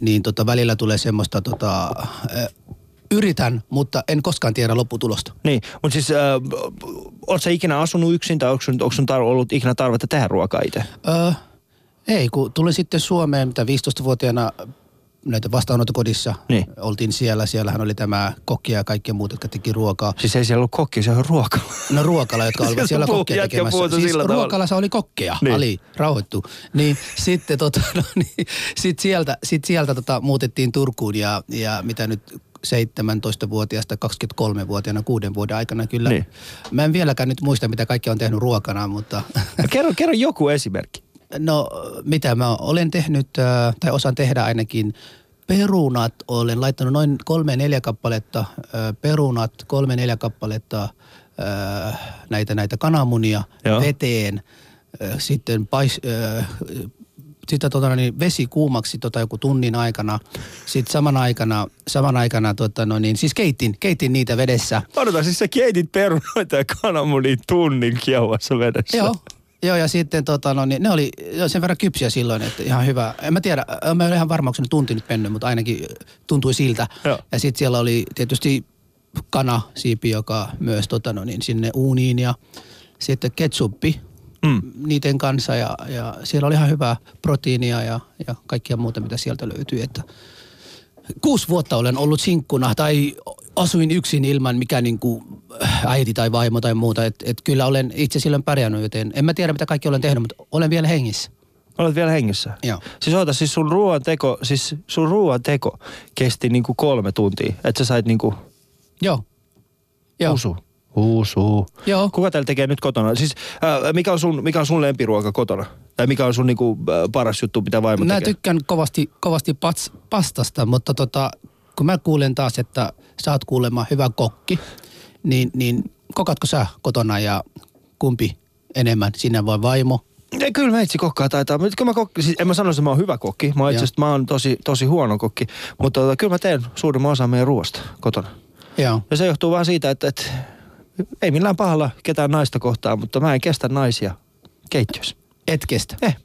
niin tota, välillä tulee semmoista, tota, ö, yritän, mutta en koskaan tiedä lopputulosta. Niin, mutta siis äh, ootko sä ikinä asunut yksin tai onko sun, onko sun tar- ollut ikinä tarvetta tehdä ruokaa itse? Öö, ei, kun tulin sitten Suomeen, mitä 15-vuotiaana näitä vastaanottokodissa. Niin. Oltiin siellä, siellähän oli tämä kokki ja kaikki muut, jotka teki ruokaa. Siis ei siellä ollut kokki, se on ruokala. No ruokala, jotka olivat siellä jätkä tekemässä. Siis ruokalassa oli kokkeja, Niin. niin. Ali, rauhoittu. Niin sitten tota, no, niin, sit sieltä, sit sieltä tota, muutettiin Turkuun ja, ja mitä nyt 17-vuotiaasta 23-vuotiaana kuuden vuoden aikana kyllä. Niin. Mä en vieläkään nyt muista, mitä kaikki on tehnyt ruokana, mutta No kerro, kerro joku esimerkki. No mitä mä olen tehnyt, äh, tai osaan tehdä ainakin perunat. Olen laittanut noin kolme neljä kappaletta äh, perunat, kolme neljä kappaletta äh, näitä, näitä kananmunia Joo. veteen. Sitten pais, sitä tota, niin vesi kuumaksi tota, joku tunnin aikana. Sitten saman aikana, saman aikana tota, no, niin, siis keitin, keitin niitä vedessä. Odota, siis sä keitit perunoita ja kananmunia tunnin kiehuvassa vedessä. Joo. Joo, ja sitten tota, no, niin, ne oli sen verran kypsiä silloin, että ihan hyvä. En mä tiedä, mä en ihan varma, onko nyt tunti nyt mennyt, mutta ainakin tuntui siltä. Joo. Ja sitten siellä oli tietysti kana, siipi, joka myös tota, no, niin, sinne uuniin ja sitten ketsuppi Mm. niiden kanssa ja, ja siellä oli ihan hyvää proteiinia ja, ja kaikkia muuta, mitä sieltä löytyi. Että kuusi vuotta olen ollut sinkkuna tai asuin yksin ilman mikä niin kuin äiti tai vaimo tai muuta. Et, et kyllä olen itse silloin pärjännyt, joten en mä tiedä mitä kaikki olen tehnyt, mutta olen vielä hengissä. Olet vielä hengissä? Joo. Siis oota, siis sun ruoan teko, siis sun ruoan teko kesti niinku kolme tuntia. Että sä sait niinku Joo. Joo. usu. Usu. Joo. Kuka täällä tekee nyt kotona? Siis äh, mikä, on sun, mikä on sun lempiruoka kotona? Tai mikä on sun niinku, äh, paras juttu, mitä vaimo Mä tekee? tykkään kovasti, kovasti pats, pastasta, mutta tota, kun mä kuulen taas, että sä oot kuulemma hyvä kokki, niin, niin kokatko sä kotona ja kumpi enemmän, sinä vai vaimo? Ei, kyllä meitsi kokkaa taitaa. Mutta kyllä mä kokki, siis en mä sano, että mä oon hyvä kokki. Mä oon itse mä oon tosi, tosi huono kokki. Mutta tota, kyllä mä teen suurimman osan meidän ruoasta kotona. Joo. Ja se johtuu vaan siitä, että, että ei millään pahalla ketään naista kohtaan, mutta mä en kestä naisia keittiössä. Et kestä. Eh.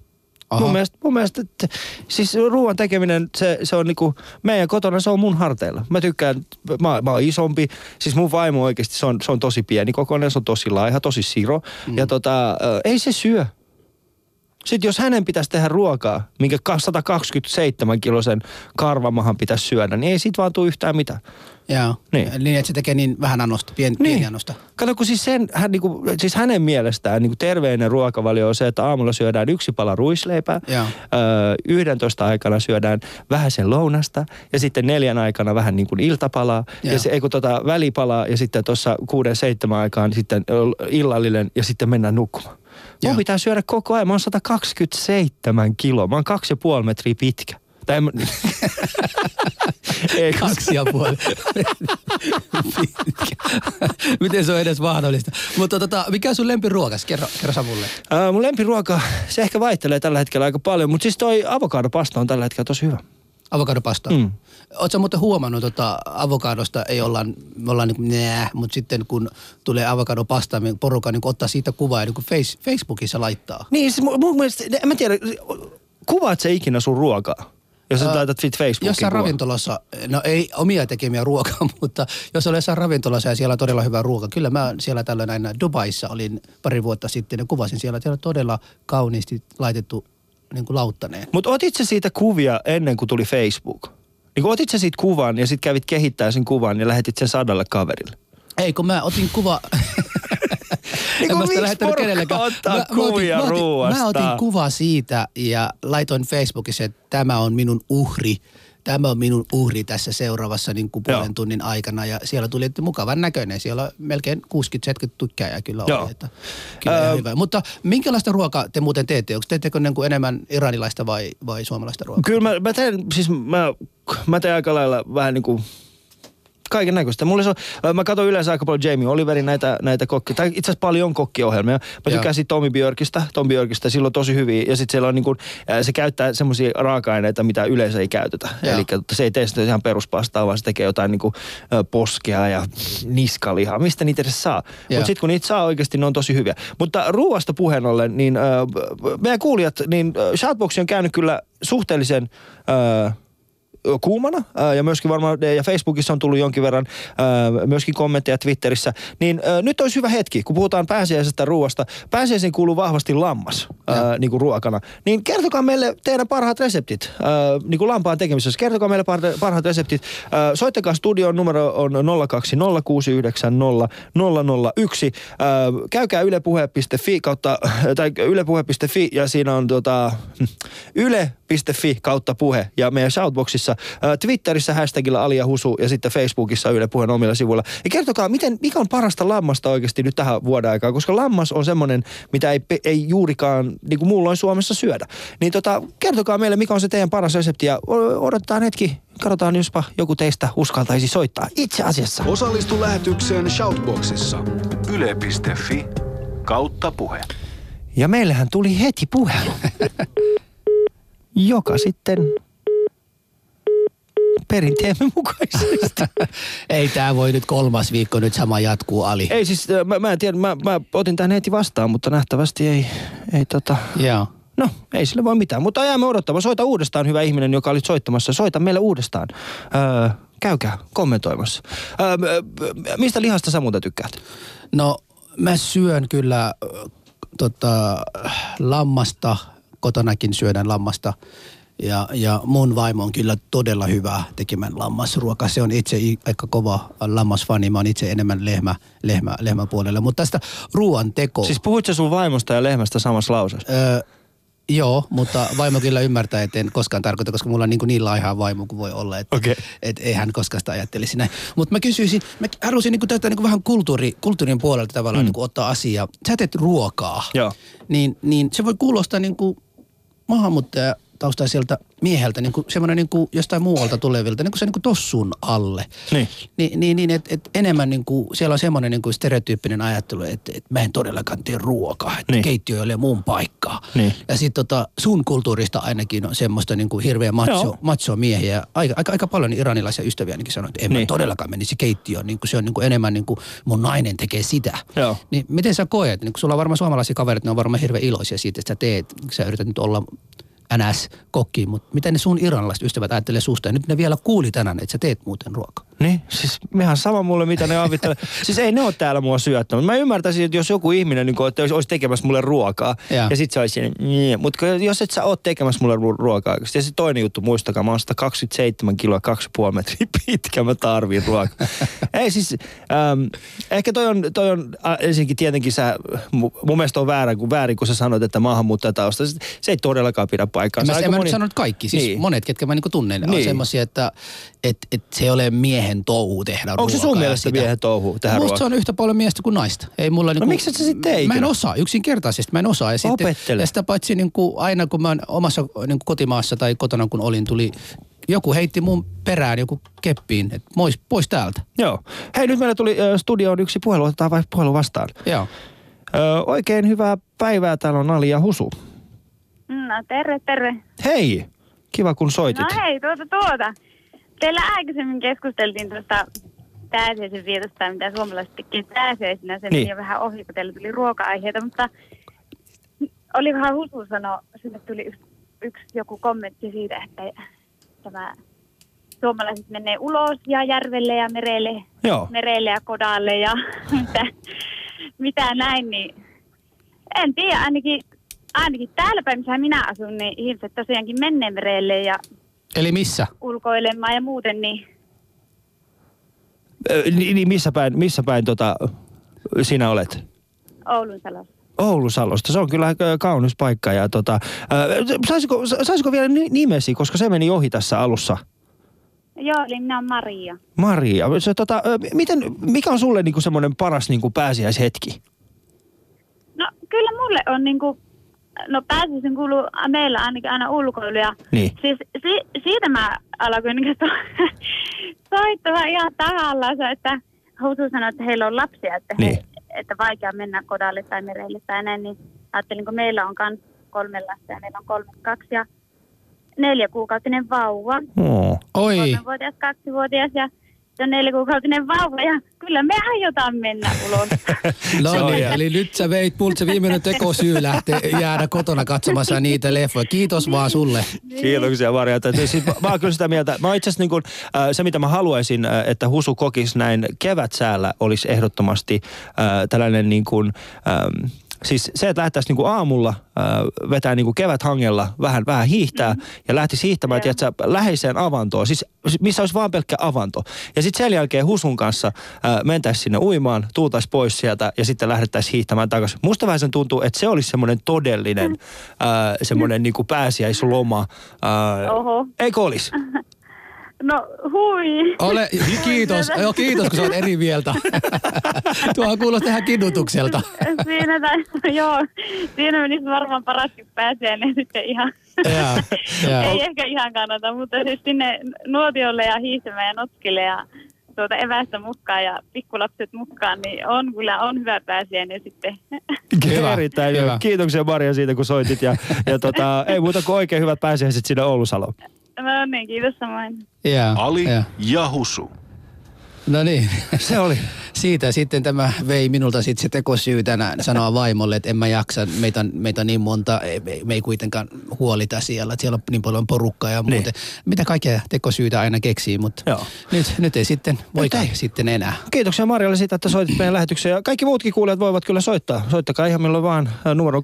Aha. Mun mielestä, mun mielestä että, siis ruoan tekeminen, se, se on niinku, meidän kotona se on mun harteilla. Mä tykkään, mä, mä oon isompi, siis mun vaimo oikeasti, se on, se on tosi pieni kokoinen, se on tosi laiha, tosi siro. Mm. Ja tota, ei se syö. Sitten jos hänen pitäisi tehdä ruokaa, minkä 127 kilosen karvamahan pitäisi syödä, niin ei siitä vaan tule yhtään mitään. Joo. Niin. niin että se tekee niin vähän annosta, pien, niin. pieni annosta. Kato, kun siis, sen, hän, niinku, siis hänen mielestään niinku terveinen ruokavalio on se, että aamulla syödään yksi pala ruisleipää, Joo. öö, 11 aikana syödään vähän sen lounasta ja sitten neljän aikana vähän niin kuin iltapalaa ja Joo. se, ei kun tota välipalaa ja sitten tuossa kuuden seitsemän aikaan sitten illallinen ja sitten mennään nukkumaan. Mun Joo. pitää syödä koko ajan. Mä oon 127 kiloa. Mä oon kaksi ja puoli metriä pitkä. Tai en ei, Kaksi ja puoli. Miten se on edes mahdollista? Mutta tota, mikä on sun lempiruokas? Kerro, kerro Samulle. Ää, mun lempiruoka, se ehkä vaihtelee tällä hetkellä aika paljon, mutta siis toi avokadopasta on tällä hetkellä tosi hyvä. Avokadopasta. Mm. Oletko muuten huomannut, että avokadosta ei olla, me ollaan niin kuin nää, mutta sitten kun tulee avokadopasta, niin porukka niin ottaa siitä kuvaa ja niin kuin face, Facebookissa laittaa. Niin, siis mun, mun mielestä, en mä tiedä, kuvaat sä ikinä sun ruokaa? Jos sä laitat fit Facebookiin Jossain kuvan? ravintolassa, no ei omia tekemiä ruokaa, mutta jos olen jossain ravintolassa ja siellä on todella hyvä ruoka. Kyllä mä siellä tällöin aina Dubaissa olin pari vuotta sitten ja kuvasin siellä. Siellä on todella kauniisti laitettu niin kuin lauttaneen. Mutta otit sä siitä kuvia ennen kuin tuli Facebook? Niin otit sä siitä kuvan ja sitten kävit kehittää sen kuvan ja lähetit sen sadalle kaverille. Ei, kun mä otin kuva... Niin En mä sitä lähettänyt kenellekään. ottaa Mä- mä otin- kuvia mä otin- ruuasta? Mä otin kuva siitä ja laitoin Facebookissa, että tämä on minun uhri. Tämä on minun uhri tässä seuraavassa niin kuin puolen Joo. tunnin aikana. Ja siellä tuli että mukavan näköinen. Siellä on melkein 60-70 tykkääjää kyllä Joo. oli. Että, kyllä Öö, ihan hyvä. Mutta minkälaista ruokaa te muuten teette? Onko teettekö niin kuin enemmän iranilaista vai, vai suomalaista ruokaa? Kyllä mä, mä teen, siis mä, mä teen aika lailla vähän niin kuin kaiken näköistä. Mulla se on, mä katson yleensä aika paljon Jamie Oliverin näitä, näitä kokki, tai itse asiassa paljon kokkiohjelmia. Mä siitä Tommy Björkistä, Tom Björkistä, sillä on tosi hyviä. Ja sitten siellä on niin kuin, se käyttää semmoisia raaka-aineita, mitä yleensä ei käytetä. Eli se ei tee sitä ihan peruspastaa, vaan se tekee jotain niin kuin, poskea ja niskalihaa. Mistä niitä edes saa? Mutta sitten kun niitä saa oikeasti, ne on tosi hyviä. Mutta ruuasta puheen ollen, niin äh, meidän kuulijat, niin äh, Shoutbox on käynyt kyllä suhteellisen... Äh, kuumana ja myöskin varmaan ja Facebookissa on tullut jonkin verran myöskin kommentteja Twitterissä, niin nyt olisi hyvä hetki, kun puhutaan pääsiäisestä ruoasta. Pääsiäisiin kuuluu vahvasti lammas ää, niin kuin ruokana. Niin kertokaa meille teidän parhaat reseptit ää, niin kuin lampaan tekemisessä. Kertokaa meille parha- parhaat reseptit. Ää, soittakaa studion numero on 020690001. Ää, käykää ylepuhe.fi kautta, tai ylepuhe.fi ja siinä on tota, yle.fi kautta puhe ja meidän shoutboxissa, ää, Twitterissä hashtagilla Alia Husu ja sitten Facebookissa Yle Puheen omilla sivuilla. Ja kertokaa, miten, mikä on parasta lammasta oikeasti nyt tähän vuoden aikaan, koska lammas on semmoinen, mitä ei, ei juurikaan niin kuin muulloin Suomessa syödä. Niin tota, kertokaa meille, mikä on se teidän paras resepti ja odotetaan hetki, katsotaan jospa joku teistä uskaltaisi soittaa. Itse asiassa. Osallistu lähetykseen Shoutboxissa. Yle.fi kautta puhe. Ja meillähän tuli heti puhelu, joka sitten perinteemme mukaisesti. Ei tämä voi nyt kolmas viikko nyt sama jatkuu Ali. Ei siis, mä, mä en tiedä, mä, mä otin tämän heti vastaan, mutta nähtävästi ei, ei tota... Joo. No, ei sille voi mitään, mutta jäämme odottamaan. Soita uudestaan, hyvä ihminen, joka oli soittamassa. Soita meille uudestaan. Öö, käykää kommentoimassa. Öö, mistä lihasta sä muuta tykkäät? No mä syön kyllä tota, lammasta, kotonakin syödään lammasta. Ja, ja mun vaimo on kyllä todella hyvä tekemään lammasruoka. Se on itse aika kova lammasfani. Mä oon itse enemmän lehmä, lehmä, lehmäpuolella. Mutta tästä ruoan teko... Siis puhuit sä sun vaimosta ja lehmästä samassa lauseessa? Öö, joo, mutta vaimo kyllä ymmärtää, että en koskaan tarkoita, koska mulla on niin, kuin niin laiha vaimo kuin voi olla. Että Okei. et ei hän koskaan sitä ajattelisi näin. Mutta mä kysyisin, mä haluaisin niin kuin tätä niin kuin vähän kulttuuri, kulttuurin puolelta tavallaan mm. niin kuin ottaa asiaa. Sä teet ruokaa. Joo. Niin, niin se voi kuulostaa niin kuin maahanmuuttaja taustaiselta mieheltä, niin kuin semmoinen niin kuin jostain muualta tulevilta, niin kuin se niin kuin tossun alle. Niin. Niin, niin, niin että et enemmän niin kuin, siellä on semmoinen niin kuin stereotyyppinen ajattelu, että et mä en todellakaan tee ruokaa, että Niin. niin. keittiö ei ole mun paikkaa. Niin. Ja sitten tota, sun kulttuurista ainakin on semmoista niin kuin hirveä macho, macho miehiä. Aika, aika, aika paljon iranilaisia ystäviä ainakin sanoo, että en Niin. mä todellakaan menisi keittiöön, niin kuin se on niin kuin enemmän niin kuin mun nainen tekee sitä. Joo. Niin miten sä koet, niin kun sulla on varmaan suomalaisia kavereita, ne on varmaan hirveän iloisia siitä, että sä teet, sä yrität nyt olla NS-kokki, mutta miten ne sun iranilaiset ystävät ajattelee susta? Ja nyt ne vielä kuuli tänään, että sä teet muuten ruokaa. Niin, siis mehän sama mulle, mitä ne avittelee. siis ei ne ole täällä mua syöttänyt. Mä ymmärtäisin, että jos joku ihminen niin kun, että olisi tekemässä mulle ruokaa, Joo. ja sit se olisi niin, mutta jos et sä oot tekemässä mulle ru- ruokaa, ja se toinen juttu, muistakaa, mä oon 127 kiloa, 2,5 metriä pitkä, mä tarviin ruokaa. ei siis, ähm, ehkä toi on, toi on äh, ensinnäkin tietenkin sä, mu- mun mielestä on väärä, kun, väärin, kun sä sanoit, että maahanmuuttajatausta, se ei todellakaan pidä paikkaansa. En mä, en mä moni- nyt sanonut kaikki, siis Niin. monet, ketkä mä niinku tunnen, niin. on semmoisia, että et, et se ei ole miehen touhu tehdä Onko se sun mielestä sitä- miehen touhu tehdä Musta ruokaa? se on yhtä paljon miestä kuin naista. Ei mulla niinku, miksi et sä sit tee Mä en osaa, yksinkertaisesti mä en osaa. Ja, sitten, Opettele. ja sitä paitsi niinku, aina kun mä oon omassa niinku kotimaassa tai kotona kun olin, tuli joku heitti mun perään joku keppiin, että pois, pois täältä. Joo. Hei, nyt meillä tuli ö, studioon yksi puhelu, otetaan vai puhelu vastaan. Joo. Ö, oikein hyvää päivää, täällä on Ali ja Husu. No terve, terve. Hei, kiva kun soitit. No hei, tuota tuota. Teillä aikaisemmin keskusteltiin tuosta pääsiäisen vietosta, mitä suomalaiset tekee pääsiäisenä. Se Niin. vähän ohi, kun teillä tuli ruoka-aiheita, mutta olikohan Husu sanoa, sinne tuli yksi, yksi joku kommentti siitä, että tämä suomalaiset menee ulos ja järvelle ja merelle, Joo. merelle ja kodalle ja mitä, mitä näin, niin en tiedä, ainakin, ainakin täällä päin, missä minä asun, niin ihmiset tosiaankin menee merelle ja Eli missä? ulkoilemaan ja muuten, niin Ö, Niin, niin missä päin, missä päin tota, sinä olet? Oulun salossa. Oulusalosta. Se on kyllä kaunis paikka. Ja tota, ö, saisiko, saisiko vielä ni- nimesi, koska se meni ohi tässä alussa? Joo, eli minä olen Maria. Maria, se, tota, miten, mikä on sulle niinku semmoinen paras niinku pääsiäishetki? No kyllä mulle on niinku, no pääsisin kuuluu meillä ainakin aina ulkoilu ja Niin. siis si, siitä mä alkoin so, soittaa ihan tahallaan, että Husu sanoi, että heillä on lapsia, että, he, Niin. että vaikea mennä kodalle tai merelle tai näin, niin ajattelin, kun meillä on kans kolme lasta ja meillä on kolme kaksi ja neljä kuukautinen vauva, Oo. Oi, kolmevuotias, kaksivuotias ja se on neljä kuukautinen vauva ja kyllä me aiotaan mennä ulos. No niin, eli nyt sä veit multa se viimeinen tekosyy lähteä jäädä kotona katsomassa niitä leffoja. Kiitos vaan sulle. Kiitoksia Maria. Että Siis, mä, mä oon kyllä sitä mieltä, mä itse asiassa niin kuin, äh, se mitä mä haluaisin, äh, että Husu kokisi näin kevätsäällä olisi ehdottomasti äh, tällainen niin kuin, ähm, Siis se, että lähdettäisiin niinku aamulla äh, vetää niinku keväthangella, vähän, vähän hiihtää mm. ja lähtisi hiihtämään Joo. tiedätkö, läheiseen avantoon, siis missä olisi vaan pelkkä avanto. Ja sitten sen jälkeen Husun kanssa äh, mentäisiin sinne uimaan, tuutaisiin pois sieltä ja sitten lähdettäisiin hiihtämään takaisin. Musta vähän sen tuntuu, että se olisi semmoinen todellinen äh, semmoinen niinku pääsiäisloma. Äh, Oho. Eikö olisi? No hui. Ole, kiitos, joo, kiitos kun sä oot eri mieltä. Tuohan kuulostaa ihan kidutukselta. Siinä, tai, joo, siinä menisi varmaan paraskin pääsee, niin sitten ihan, Jaa, jaa. ei ehkä ihan kannata, mutta siis sinne nuotiolle ja hiihtämään ja notkille ja tuota evästä mukaan ja pikkulapset mukaan, niin on kyllä on hyvä pääsiäinen sitten. Hyvä, Erittäin hyvä. Kiitoksia Maria siitä, kun soitit. Ja, ja tota, ei muuta kuin oikein hyvät pääsiäiset sinne Oulusaloon. No niin, kiitos samoin. Jaa, Ali jaa. ja Husu. No niin. Se oli. Siitä sitten tämä vei minulta sitten se tekosyy tänään sanoa vaimolle, että en mä jaksa, meitä on, meitä on niin monta, ei- me, me ei kuitenkaan huolita siellä, että siellä on niin paljon porukkaa ja muuten. Mitä kaikkea tekosyytä aina keksii, mutta Joo. nyt, nyt ei sitten voikaan ei. sitten enää. Kiitoksia Marjalle siitä, että soitit meidän lähetykseen. Ja kaikki muutkin kuulijat voivat kyllä soittaa. Soittakaa ihan milloin vaan numero 020690001.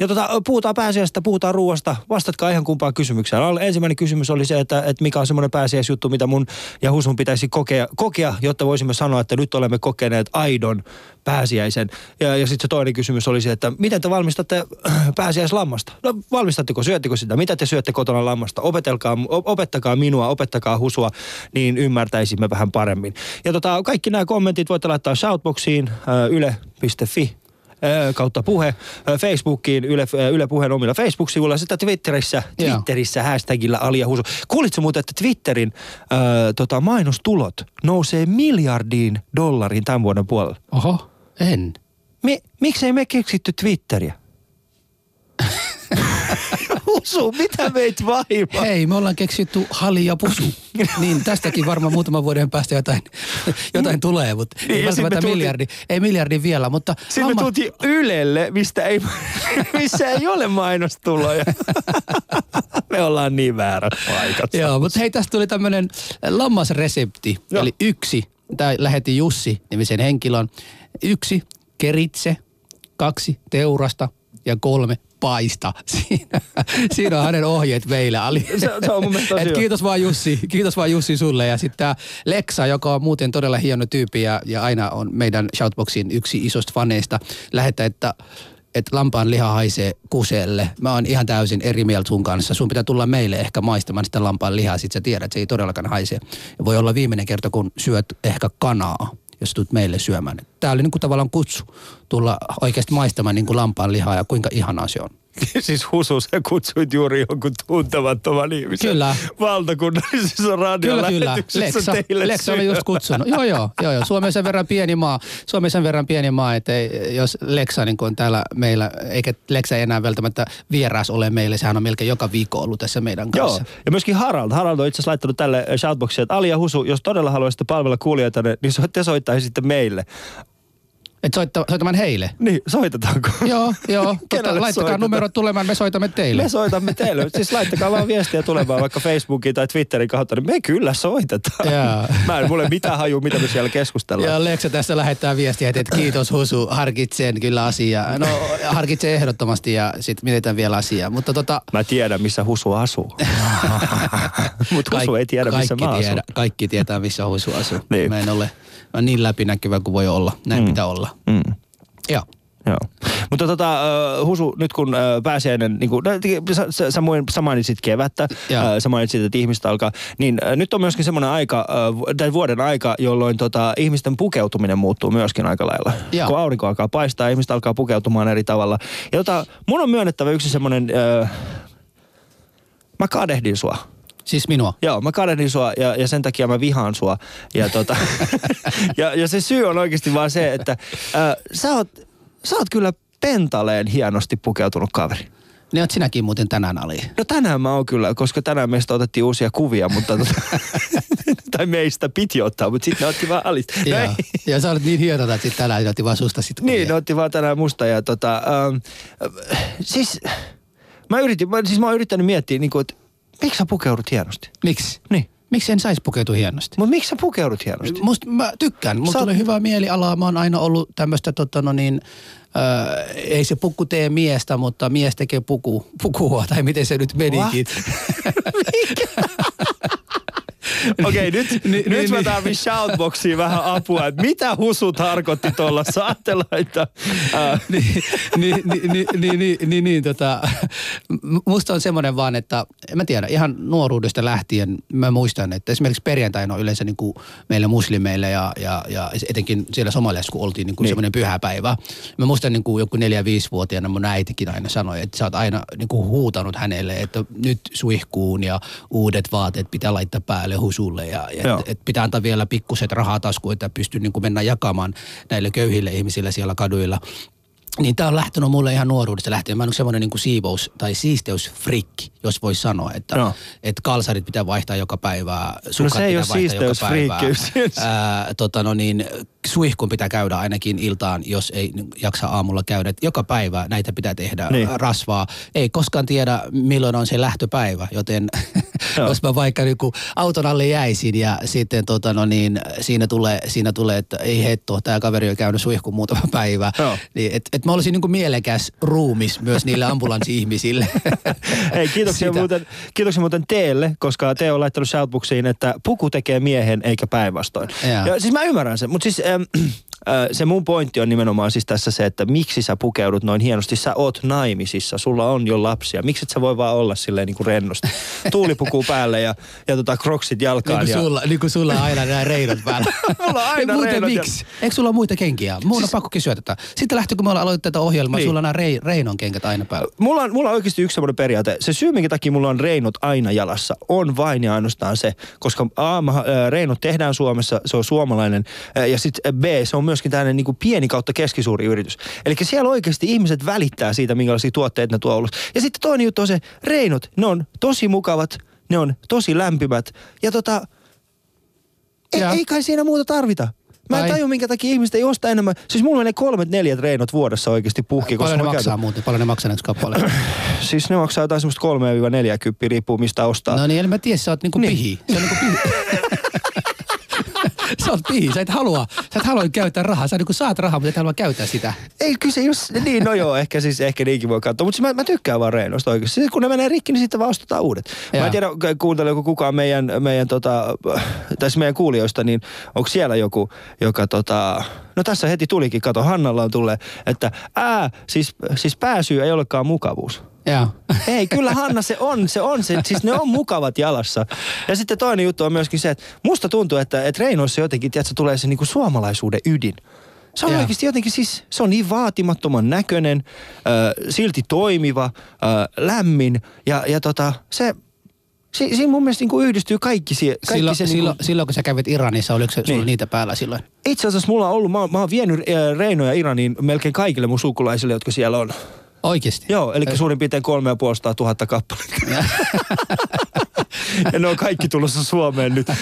Ja tota, puhutaan pääsiäistä, puhutaan ruoasta. Vastatkaa ihan kumpaan kysymykseen. Ensimmäinen kysymys oli se, että, että mikä on semmoinen pääsiäisjuttu, mitä mun ja Husun pitäisi kokea, kokea, jotta voisimme sanoa, että nyt olemme kokeneet aidon pääsiäisen. Ja, ja sitten se toinen kysymys oli se, että miten te valmistatte pääsiäislammasta? No valmistatteko, syöttekö sitä? Mitä te syötte kotona lammasta? Opetelkaa, op- opettakaa minua, opettakaa Husua, niin ymmärtäisimme vähän paremmin. Ja tota, kaikki nämä kommentit voitte laittaa shoutboxiin yle.fi kautta puhe, Facebookiin, Yle, Yle Puheen omilla Facebook-sivuilla ja sitten Twitterissä, Joo. Twitterissä hashtagillä Alia Husu. Kuulitko muuten, että Twitterin ö, tota, mainostulot nousee miljardiin dollariin tämän vuoden puolella? Oho, en. Mi, miksei me keksitty Twitteriä? Husu, mitä veit vaivaa? Hei, me ollaan keksitty hali ja pusu. niin tästäkin varmaan muutaman vuoden päästä jotain, jotain tulee, mutta Niin, ei välttämättä tultiin- miljardi, ei miljardi vielä, mutta Sitten me tultiin Ylelle, mistä ei, missä ei ole mainostuloja. me ollaan niin väärässä paikassa. Joo, mutta hei, tästä tuli tämmöinen lammasresepti. Joo. Eli yksi, tämä lähetti Jussi nimisen henkilön. Yksi, keritse. Kaksi, teurasta. Ja kolme, paista. Siinä, siinä on hänen ohjeet meille. Ali. Se- se on mun tosi kiitos vaan Jussi, kiitos vaan Jussi sulle. Ja sitten tämä Leksa, joka on muuten todella hieno tyyppi ja, ja aina on meidän Shoutboxin yksi isosta faneista, lähettää, että että lampaan liha haisee kuselle. Mä oon ihan täysin eri mieltä sun kanssa. Sun pitää tulla meille ehkä maistamaan sitä lampaan lihaa, sit sä tiedät, että se ei todellakaan haise. Ja voi olla viimeinen kerta, kun syöt ehkä kanaa, jos tulet meille syömään. Tää oli niinku tavallaan kutsu tulla oikeasti maistamaan niinku lampaan lihaa ja kuinka ihanaa se on. siis Husu, sä kutsuit juuri jonkun tuntemattoman ihmisen. Kyllä. Valtakunnallisessa Kyllä, kyllä. radiolähetyksessä Leksa, teille Leksa oli just kutsunut. Joo, joo, joo, joo. Suomi on sen verran pieni maa. Suomi sen verran pieni maa, että ei, jos Leksa niin on täällä meillä, eikä Leksa ei enää välttämättä vieras ole meille, sehän on melkein joka viikko ollut tässä meidän Joo, kanssa. ja myöskin Harald. Harald on itse asiassa laittanut tälle shoutboxiin, että Ali ja Husu, jos todella haluaisitte palvella kuulijoita, niin te soittaisitte meille. Et soitta, soitamaan heille. Niin, soitetaanko? Joo, joo. Tota, laittakaa soitetaan? numerot tulemaan, me soitamme teille. Me soitamme teille. Siis laittakaa vaan viestiä tulemaan vaikka Facebookin tai Twitterin kautta, niin me kyllä soitetaan. Jaa. Mä en mulle mitään haju, mitä me siellä keskustellaan. Ja Leksa tässä lähettää viestiä, että kiitos Husu, harkitsen kyllä asiaa. No harkitsen ehdottomasti ja sitten mietitään vielä asiaa. Mutta tota, Mä tiedän, missä Husu asuu. Mutta Husu ei tiedä, missä kaikki mä asun. tiedä, Kaikki tietää, missä Husu asuu. Niin. Mä en ole oon niin läpinäkyvä kuin voi olla. Näin Mm. pitää olla. Mm. Joo. Joo. Mutta tota, Husu, nyt kun pääsiäinen, niin kuin, sä, sä, sä, mainitsit kevättä, Joo. äh, sä mainitsit, että ihmistä alkaa, niin nyt on myöskin semmoinen aika, tai vuoden aika, jolloin tota, ihmisten pukeutuminen muuttuu myöskin aika lailla. Joo. Kun aurinko alkaa paistaa, ihmiset alkaa pukeutumaan eri tavalla. Ja tota, mun on myönnettävä yksi semmoinen, äh, mä kadehdin sua. Siis minua. Joo, mä kadehdin sua ja, ja sen takia mä vihaan sua. Ja, tota, ja, ja se syy on oikeasti vaan se, että äh, sä, oot, sä oot kyllä pentaleen hienosti pukeutunut kaveri. Ne oot sinäkin muuten tänään Ali. No tänään mä oon kyllä, koska tänään meistä otettiin uusia kuvia, mutta tota, tai meistä piti ottaa, mutta sitten ne otti vaan alista. No Ja, ei. ja sä olet niin hienota, että sit tänään otti vaan susta sit Niin, kuvia. ne otti vaan tänään musta ja tota, ähm, äh, siis mä yritin, mä, siis mä oon yrittänyt miettiä, niin kuin, että miksi sä pukeudut hienosti? Miksi? Niin, Miksi en saisi pukeutua hienosti? mutta miksi sä pukeudut hienosti? Musta mä tykkään. Mulla tulee hyvä mieliala. Mä oon aina ollut tämmöistä, tota, no niin, äh, ei se pukku tee miestä, mutta mies tekee puku, pukua, tai miten se nyt menikin. Okei, nyt, ni, nyt niin, niin. mä tarvin shoutboxiin vähän apua, että mitä husu tarkoitti tuolla saatelaita. niin, niin, niin, niin, niin, tota, musta on semmoinen vaan, että en mä tiedä, ihan nuoruudesta lähtien mä muistan, että esimerkiksi perjantaina on yleensä niin kuin meillä muslimeille ja, ja, ja etenkin siellä somaliassa, kun oltiin niinku niin kuin niin. semmoinen pyhäpäivä. Mä muistan niin kuin joku neljä-viisivuotiaana mun äitikin aina sanoi, että sä oot aina niin kuin huutanut hänelle, että nyt suihkuun ja uudet vaatteet pitää laittaa päälle husulle ja, ja et, et pitää antaa vielä pikkuset rahaa taskuun, että pystyy niin kuin mennä jakamaan näille köyhille ihmisille siellä kaduilla. Niin tämä on lähtenyt mulle ihan nuoruudesta lähtien. Mä oon semmoinen niin siivous- tai siisteysfrikki, jos voi sanoa, että, Joo. että kalsarit pitää vaihtaa joka päivä, sukat No se ei pitää ole vaihtaa joka päivä. Ää, tota no niin, suihkun pitää käydä ainakin iltaan, jos ei jaksa aamulla käydä. Et joka päivä näitä pitää tehdä Niin. rasvaa. Ei koskaan tiedä, milloin on se lähtöpäivä, joten Joo. jos mä vaikka niin auton alle jäisin ja sitten tota no niin, siinä, tulee, siinä tulee, että ei hetto, tämä kaveri on käynyt suihkuun muutama päivä. Joo. Niin, et, et mä olisin niin kuin mielekäs ruumis myös niille ambulanssi-ihmisille. Hei, kiitoksia Sitä. muuten, kiitoksia muuten Teelle, koska Teo on laittanut shoutboxiin, että puku tekee miehen eikä päinvastoin. Jaa. Ja, siis mä ymmärrän sen, mutta siis ähm, äh, se mun pointti on nimenomaan siis tässä se, että miksi sä pukeudut noin hienosti. Sä oot naimisissa, sulla on jo lapsia. Miksi et sä voi vaan olla silleen niin kuin rennosti? Tuulipuku päälle ja, ja tota kroksit Niin jalkaan. kuin, ja... sulla, niin kuin sulla aina nämä reinot päällä. Mulla on aina Ei muuten reinot ja- miksi? Eikö sulla ole muita kenkiä? Mun on pakko kysyä tätä. Sitten lähti, kun me ollaan aloitettu tätä ohjelmaa, Niin. sulla on nämä rei, reinon kenkät aina päällä. Mulla on, mulla on oikeasti yksi semmoinen periaate. Se syy, minkä takia mulla on reinot aina jalassa, on vain ja ainoastaan se, koska A, mä, ä, reinot tehdään Suomessa, se on suomalainen, ä, ja sitten B, se on myöskin tämmöinen niin pieni kautta keskisuuri yritys. Eli siellä oikeasti ihmiset välittää siitä, minkälaisia tuotteita ne tuo ulos. Ja sitten toinen juttu on se, reinot, ne on tosi mukavat, ne on tosi lämpimät, ja tota, ei, Ja. ei kai siinä muuta tarvita. Mä en Ai. tajua, minkä takia ihmiset ei osta enemmän. Siis mulla menee kolmet, neljät reinot vuodessa oikeasti puhki. koska Paljon ne maksaa käytän- muuten? Paljon ne maksaa näitä kappaleita? Siis ne maksaa jotain semmoista 3-40, riippuu mistä ostaa. no niin, eli mä tiedän, sä oot niinku Niin. pihi. Se on niinku pihi. sä oot pihi, sä et halua, sä et halua käyttää rahaa. Sä niinku saat rahaa, mutta et halua käyttää sitä. Ei kyllä se just, niin no joo, ehkä siis ehkä niinkin voi katsoa. Mutta mä, mä tykkään vaan reinoista oikeasti. Sitten kun ne menee rikki, niin sitten vaan ostetaan uudet. Mä en Jaa. tiedä, kuunteleeko kukaan meidän, meidän, tota, siis meidän kuulijoista, niin onko siellä joku, joka tota, no tässä heti tulikin, kato, Hannalla on tulee, että ää, siis, siis pääsyy ei olekaan mukavuus. Joo. Ei, kyllä Hanna se on, se on se. Siis ne on mukavat jalassa. Ja sitten toinen juttu on myöskin se, että musta tuntuu, että, että Reinoissa jotenkin, tiedätkö, tulee se niinku suomalaisuuden ydin. Se on Joo. oikeasti jotenkin siis, se on niin vaatimattoman näköinen, äh, silti toimiva, äh, lämmin ja, ja tota, se, si, siinä mun mielestä niinku yhdistyy kaikki, sie, kaikki Silloin, se niinku, silloin, silloin, kun sä kävit Iranissa, oliko se sulla Niin. niitä päällä silloin? Itse asiassa mulla on ollut, mä, mä oon vienyt Reinoja Iraniin melkein kaikille mun sukulaisille, jotka siellä on. Oikeesti? Joo, eli suurin piirtein kolme ja puolesta tuhatta kappaletta. ja ne on kaikki tulossa Suomeen nyt.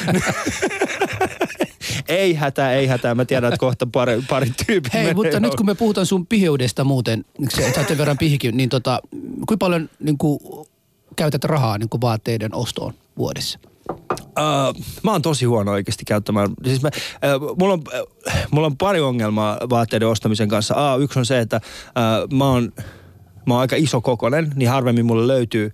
Ei hätää, ei hätää. Mä tiedän, että kohta pari, pari tyyppiä Hei, menee mutta nyt kun me puhutaan sun piheudesta muuten, niin se sä sen verran pihikin, niin tota, kuinka paljon niin kuin, käytät rahaa niin kuin vaatteiden ostoon vuodessa? Uh, mä oon tosi huono oikeasti käyttämään. Siis mä, uh, mulla, on, uh, mulla on pari ongelmaa vaatteiden ostamisen kanssa. A, yksi on se, että uh, mä oon mä oon aika iso kokonen, niin harvemmin mulle löytyy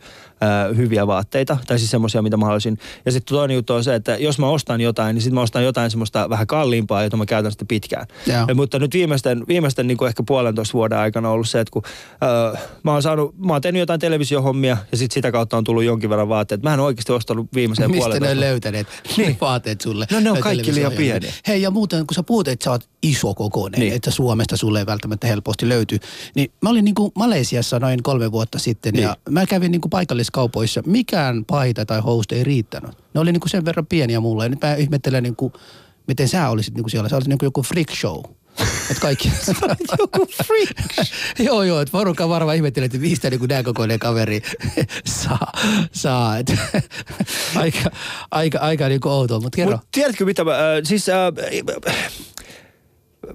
hyviä vaatteita, tai siis semmoisia, mitä mä haluaisin. Ja sitten toinen juttu on se, että jos mä ostan jotain, niin sitten mä ostan jotain semmoista vähän kalliimpaa, jota mä käytän sitten pitkään. Ja, mutta nyt viimeisten, viimeisten niin kuin ehkä puolentoista vuoden aikana on ollut se, että kun ää, mä oon saanut, mä oon tehnyt jotain televisiohommia, ja sitten sitä kautta on tullut jonkin verran vaatteet. Mä en oikeasti ostanut viimeiseen Mistä ne puolentoista on löytäneet niin. vaatteet sulle? No ne on kaikki liian pieniä. Hei ja muuten, kun sä puhut, että sä oot iso kokoinen, Niin. niin. että Suomesta sulle ei välttämättä helposti löytyy. Niin mä olin niinku Malesiassa noin kolme vuotta sitten Niin. ja mä kävin niinku paikalliskaupoissa. Mikään paita tai housut ei riittänyt. Ne oli niinku sen verran pieniä mulle ja nyt mä ihmettelen niinku, miten sä olisit niinku siellä. Sä olisit niinku joku freak show. Et kaikki... joku freak joo, joo, että porukka varmaan ihmettelee, että mistä niin nämä kokoinen kaveri saa. saa. Et, aika, aika, aika niin kuin outoa, mutta kerro. Mut tiedätkö mitä mä, äh, siis äh,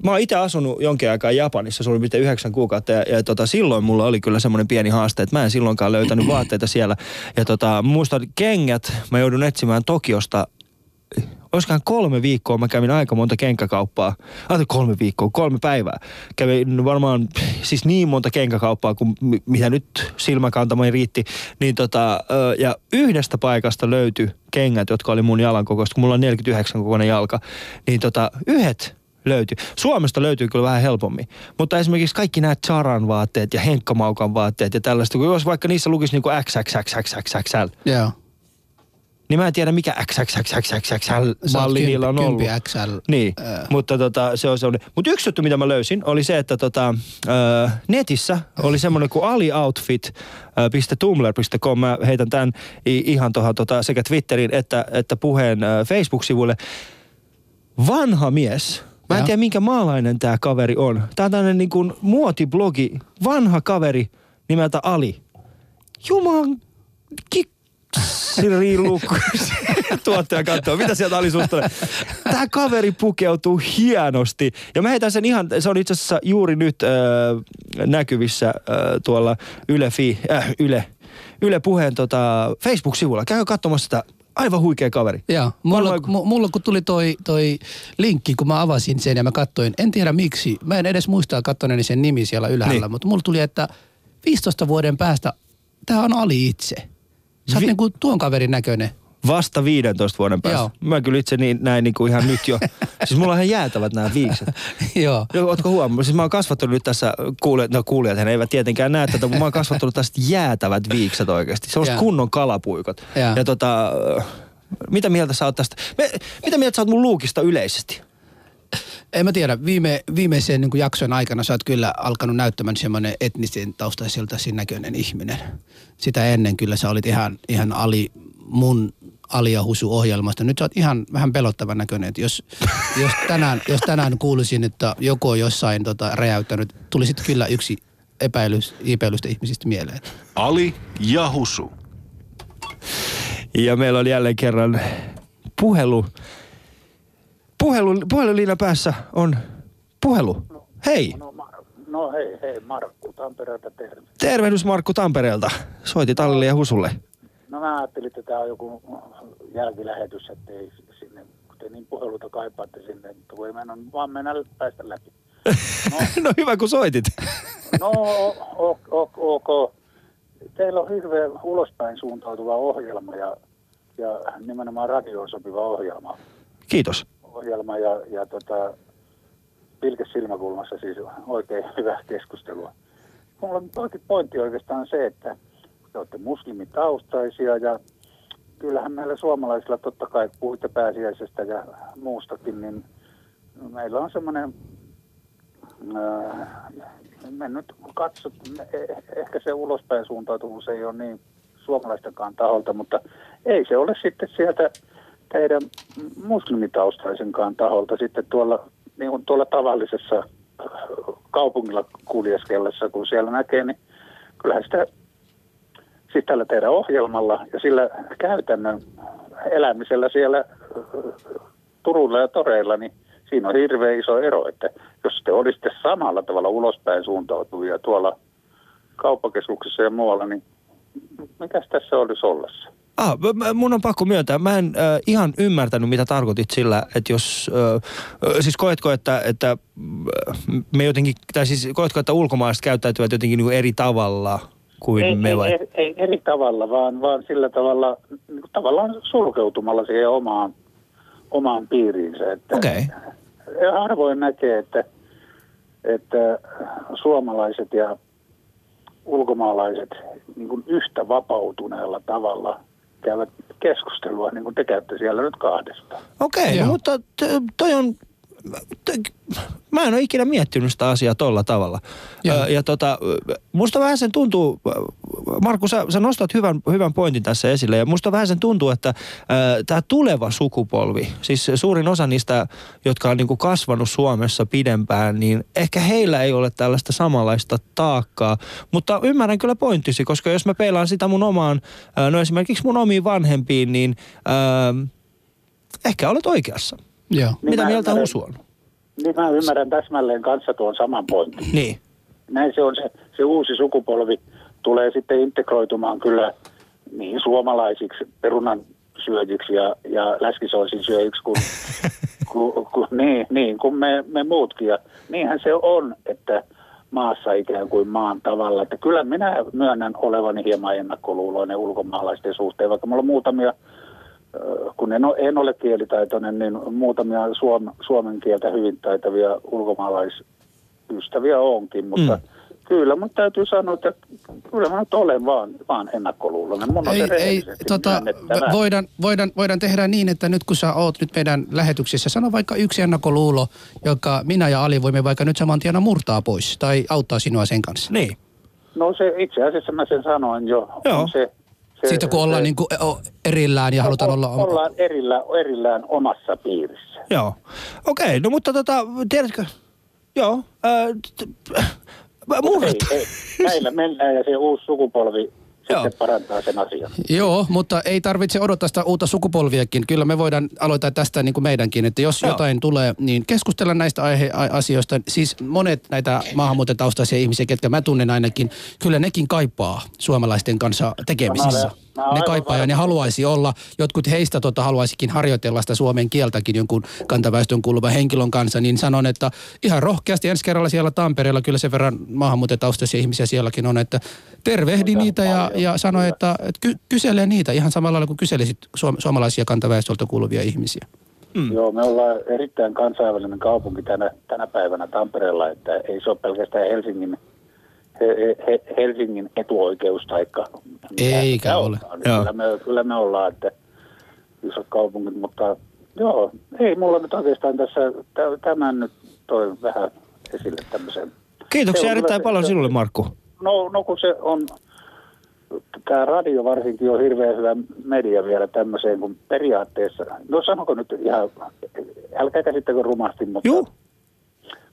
mä oon itse asunut jonkin aikaa Japanissa, oli mitä yhdeksän kuukautta ja, ja tota, silloin mulla oli kyllä semmoinen pieni haaste, että mä en silloinkaan löytänyt vaatteita siellä. Ja tota, mä muistan kengät, mä joudun etsimään Tokiosta olisikohan kolme viikkoa, mä kävin aika monta kenkäkauppaa. Ajattelin kolme viikkoa, kolme päivää. Kävin varmaan siis niin monta kenkäkauppaa kuin mi- mitä nyt silmäkantamani riitti. Niin tota, ja yhdestä paikasta löytyi kengät, jotka oli mun jalan kokoista, kun mulla on 49 kokoinen jalka. Niin tota, yhdet löytyi. Suomesta löytyy kyllä vähän helpommin. Mutta esimerkiksi kaikki nämä Charan vaatteet ja Henkka Maukan vaatteet ja tällaista, kun jos vaikka niissä lukisi niinku XXXXXXL, Joo. niin mä en tiedä mikä XXXXXXL-malli niillä on ollut. XL. Niin, Ää. mutta tota, se on semmoinen. Mutta yksi juttu, mitä mä löysin, oli se, että tota, ö, netissä oli semmoinen kuin alioutfit.tumblr.com. Mä heitän tämän ihan tuohon tota, sekä Twitterin että, että puheen Facebook-sivulle. Vanha mies. Mä en Joo. tiedä, minkä maalainen tämä kaveri on. Tää on tämmöinen niin kuin muotiblogi. Vanha kaveri nimeltä Ali. Juman kiksiriluku. Tuottaja katsoo, mitä sieltä Ali susta tulee. Tämä kaveri pukeutuu hienosti. Ja mä heitän sen ihan, se on itse asiassa juuri nyt äh, näkyvissä äh, tuolla Yle, Fi, äh, Yle, Yle puheen tota, Facebook-sivulla. Käy katsomassa sitä. Aivan huikea kaveri. Joo, mulla, Varmaan- mu- mulla kun tuli toi, toi linkki, kun mä avasin sen ja mä katsoin, en tiedä miksi, mä en edes muista katsoneeni sen nimi siellä ylhäällä, Niin. niin. mutta mulla tuli, että 15 vuoden päästä, tää on Ali itse. Sä oot Vi- niinku tuon kaverin näköinen. Vasta 15 vuoden päästä. Joo. Mä kyllä itse niin, näin niin kuin ihan nyt jo. siis mulla on ihan jäätävät nämä viikset. Joo. Ootko huomannut? Siis mä oon kasvattanut nyt tässä, kuulijat, no kuulijat he eivät tietenkään näe tätä, mutta mä oon kasvattanut tästä jäätävät viikset oikeasti. Se on kunnon kalapuikot. Joo. Ja tota, mitä mieltä sä oot tästä? Me, mitä mieltä sä oot mun luukista yleisesti? En mä tiedä, viime, viimeisen niin jakson aikana sä oot kyllä alkanut näyttämään semmoinen etnisen taustaisilta näköinen ihminen. Sitä ennen kyllä sä olit ihan, ihan ali, mun Alia Husu-ohjelmasta. Nyt sä oot ihan vähän pelottavan näköinen. Että jos, jos, tänään, jos tänään kuulisin, että joku on jossain tota, räjäyttänyt, tulisit kyllä yksi epäilys, epäilystä ihmisistä mieleen. Ali ja Husu. Ja meillä on jälleen kerran puhelu. Puhelu, puheluliina päässä on puhelu. Hei, No, no hei, hei, Markku Tampereelta terve. tervehdys Markku Tampereelta. Soitit Allille ja Husulle. No mä ajattelin, että tämä on joku jälkilähetys, että ei sinne, kun te niin puheluta kaipaatte sinne, mutta voi mennä, vaan mennä päästä läpi. No, No hyvä kun soitit. no o- o- o- ok. Teillä on hirveän ulospäin suuntautuva ohjelma ja, ja nimenomaan radioon sopiva ohjelma. Kiitos. ohjelma ja, ja tota, pilkes silmäkulmassa siis oikein hyvää keskustelua. Mulla on pointti oikeastaan se, että te olette muslimitaustaisia ja kyllähän meillä suomalaisilla totta kai puhuitte pääsiäisestä ja muustakin, niin meillä on semmoinen, äh, me nyt katsot, eh- ehkä se ulospäin suuntautuvuus ei ole niin suomalaistenkaan taholta, mutta ei se ole sitten sieltä teidän muslimitaustaisenkaan taholta sitten tuolla, niin kuin tuolla tavallisessa äh, kaupungilla kuljeskellessa, kun siellä näkee, niin kyllähän sitä siis tällä teidän ohjelmalla ja sillä käytännön elämisellä siellä äh, Turulla ja Toreilla, niin siinä on hirveän iso ero, että jos te olisitte samalla tavalla ulospäin suuntautuvia tuolla kauppakeskuksissa ja muualla, niin mikäs tässä olisi ollessa? Ah, mun on pakko myöntää, mä en äh, ihan ymmärtänyt, mitä tarkoitit sillä, että jos, äh, äh, siis koetko, että, että äh, me jotenkin, tai siis koetko, että ulkomaalaiset käyttäytyvät jotenkin niin eri tavalla kuin ei, me vai? ei, ei, ei, eri tavalla, vaan, vaan sillä tavalla niin kuin tavallaan sulkeutumalla siihen omaan, omaan piiriinsä. Että Okei. ja harvoin näkee, että, että suomalaiset ja ulkomaalaiset niin kuin yhtä vapautuneella tavalla käyvät keskustelua, niin kuin te käytte siellä nyt kahdesta. Okei, no, Joo. mutta t- toi on... Mä en ole ikinä miettinyt sitä asiaa tolla tavalla. Ö, ja tota, musta vähän sen tuntuu, Markku, sä, sä nostat hyvän, hyvän pointin tässä esille, ja musta vähän sen tuntuu, että tämä tuleva sukupolvi, siis suurin osa niistä, jotka on niinku kasvanut Suomessa pidempään, niin ehkä heillä ei ole tällaista samanlaista taakkaa. Mutta ymmärrän kyllä pointtisi, koska jos mä peilaan sitä mun omaan, ö, no esimerkiksi mun omiin vanhempiin, niin... Ö, ehkä olet oikeassa. Joo. Niin Mitä mieltä ymmärrän- Husu on? Niin mä ymmärrän täsmälleen kanssa tuon saman pointin. Niin. Näin se on se, se uusi sukupolvi tulee sitten integroitumaan kyllä niin suomalaisiksi perunan syöjiksi ja, ja läskisoisin syöjiksi kuin, ku, ku, niin, niin, kuin me, me muutkin. Ja niinhän se on, että maassa ikään kuin maan tavalla. Että kyllä minä myönnän olevani hieman ennakkoluuloinen ulkomaalaisten suhteen, vaikka mulla on muutamia kun en ole, en ole kielitaitoinen, niin muutamia suom, suomen kieltä hyvin taitavia ulkomaalaisystäviä onkin, mutta Mm. kyllä mun täytyy sanoa, että kyllä mä nyt olen vaan, vaan ennakkoluuloinen. Mun on Ei, ei, tota, voidaan, voidaan, voidaan tehdä niin, että nyt kun sä oot nyt meidän lähetyksessä, sano vaikka yksi ennakkoluulo, joka minä ja Ali voimme vaikka nyt saman tien murtaa pois tai auttaa sinua sen kanssa. Niin. No se itse asiassa mä sen sanoin jo. Joo. On Se, se, Siitä kun ollaan se, niin kuin erillään ja halutaan olla... Ollaan erillä, erillään omassa piirissä. Joo. Okei, no mutta tota, tiedätkö, joo, ää, t- äh, murhat. Ei, ei. Näillä mennään ja se uusi sukupolvi Joo. sitten parantaa sen asian. Joo, mutta ei tarvitse odottaa sitä uutta sukupolviakin. Kyllä me voidaan aloittaa tästä niin kuin meidänkin, että jos Joo. jotain tulee, niin keskustella näistä aihe- a- asioista. Siis monet näitä maahanmuuttajataustaisia ihmisiä, ketkä mä tunnen ainakin, kyllä nekin kaipaa suomalaisten kanssa tekemisissä. Mä Ne kaipaa ja ne haluaisi olla, jotkut heistä tota, haluaisikin harjoitella sitä suomen kieltäkin jonkun kantaväestön kuuluvan henkilön kanssa, niin sanon, että ihan rohkeasti ensi kerralla siellä Tampereella, kyllä sen verran maahanmuuttajataustaisia ihmisiä sielläkin on, että tervehdi niitä ja, ja sano, että, että ky- kysele niitä ihan samalla lailla kuin kyselisit suom- suomalaisia kantaväestöltä kuuluvia ihmisiä. Mm. Joo, me ollaan erittäin kansainvälinen kaupunki tänä, tänä päivänä Tampereella, että ei se ole pelkästään Helsingin, he, he, Helsingin etuoikeus taikka Eikä ole. onkaan. Joo. Kyllä me, kyllä me ollaan, että isot kaupungit, mutta joo, ei mulla nyt oikeastaan tässä, tä- tämän nyt toi vähän esille tämmöisen. Kiitoksia on erittäin paljon sinulle, Markku. No, no kun se on, tämä radio varsinkin on hirveän hyvä media vielä tämmöiseen, kun periaatteessa, no sanoko nyt ihan, älkää käsittäkö rumasti, mutta, Juu.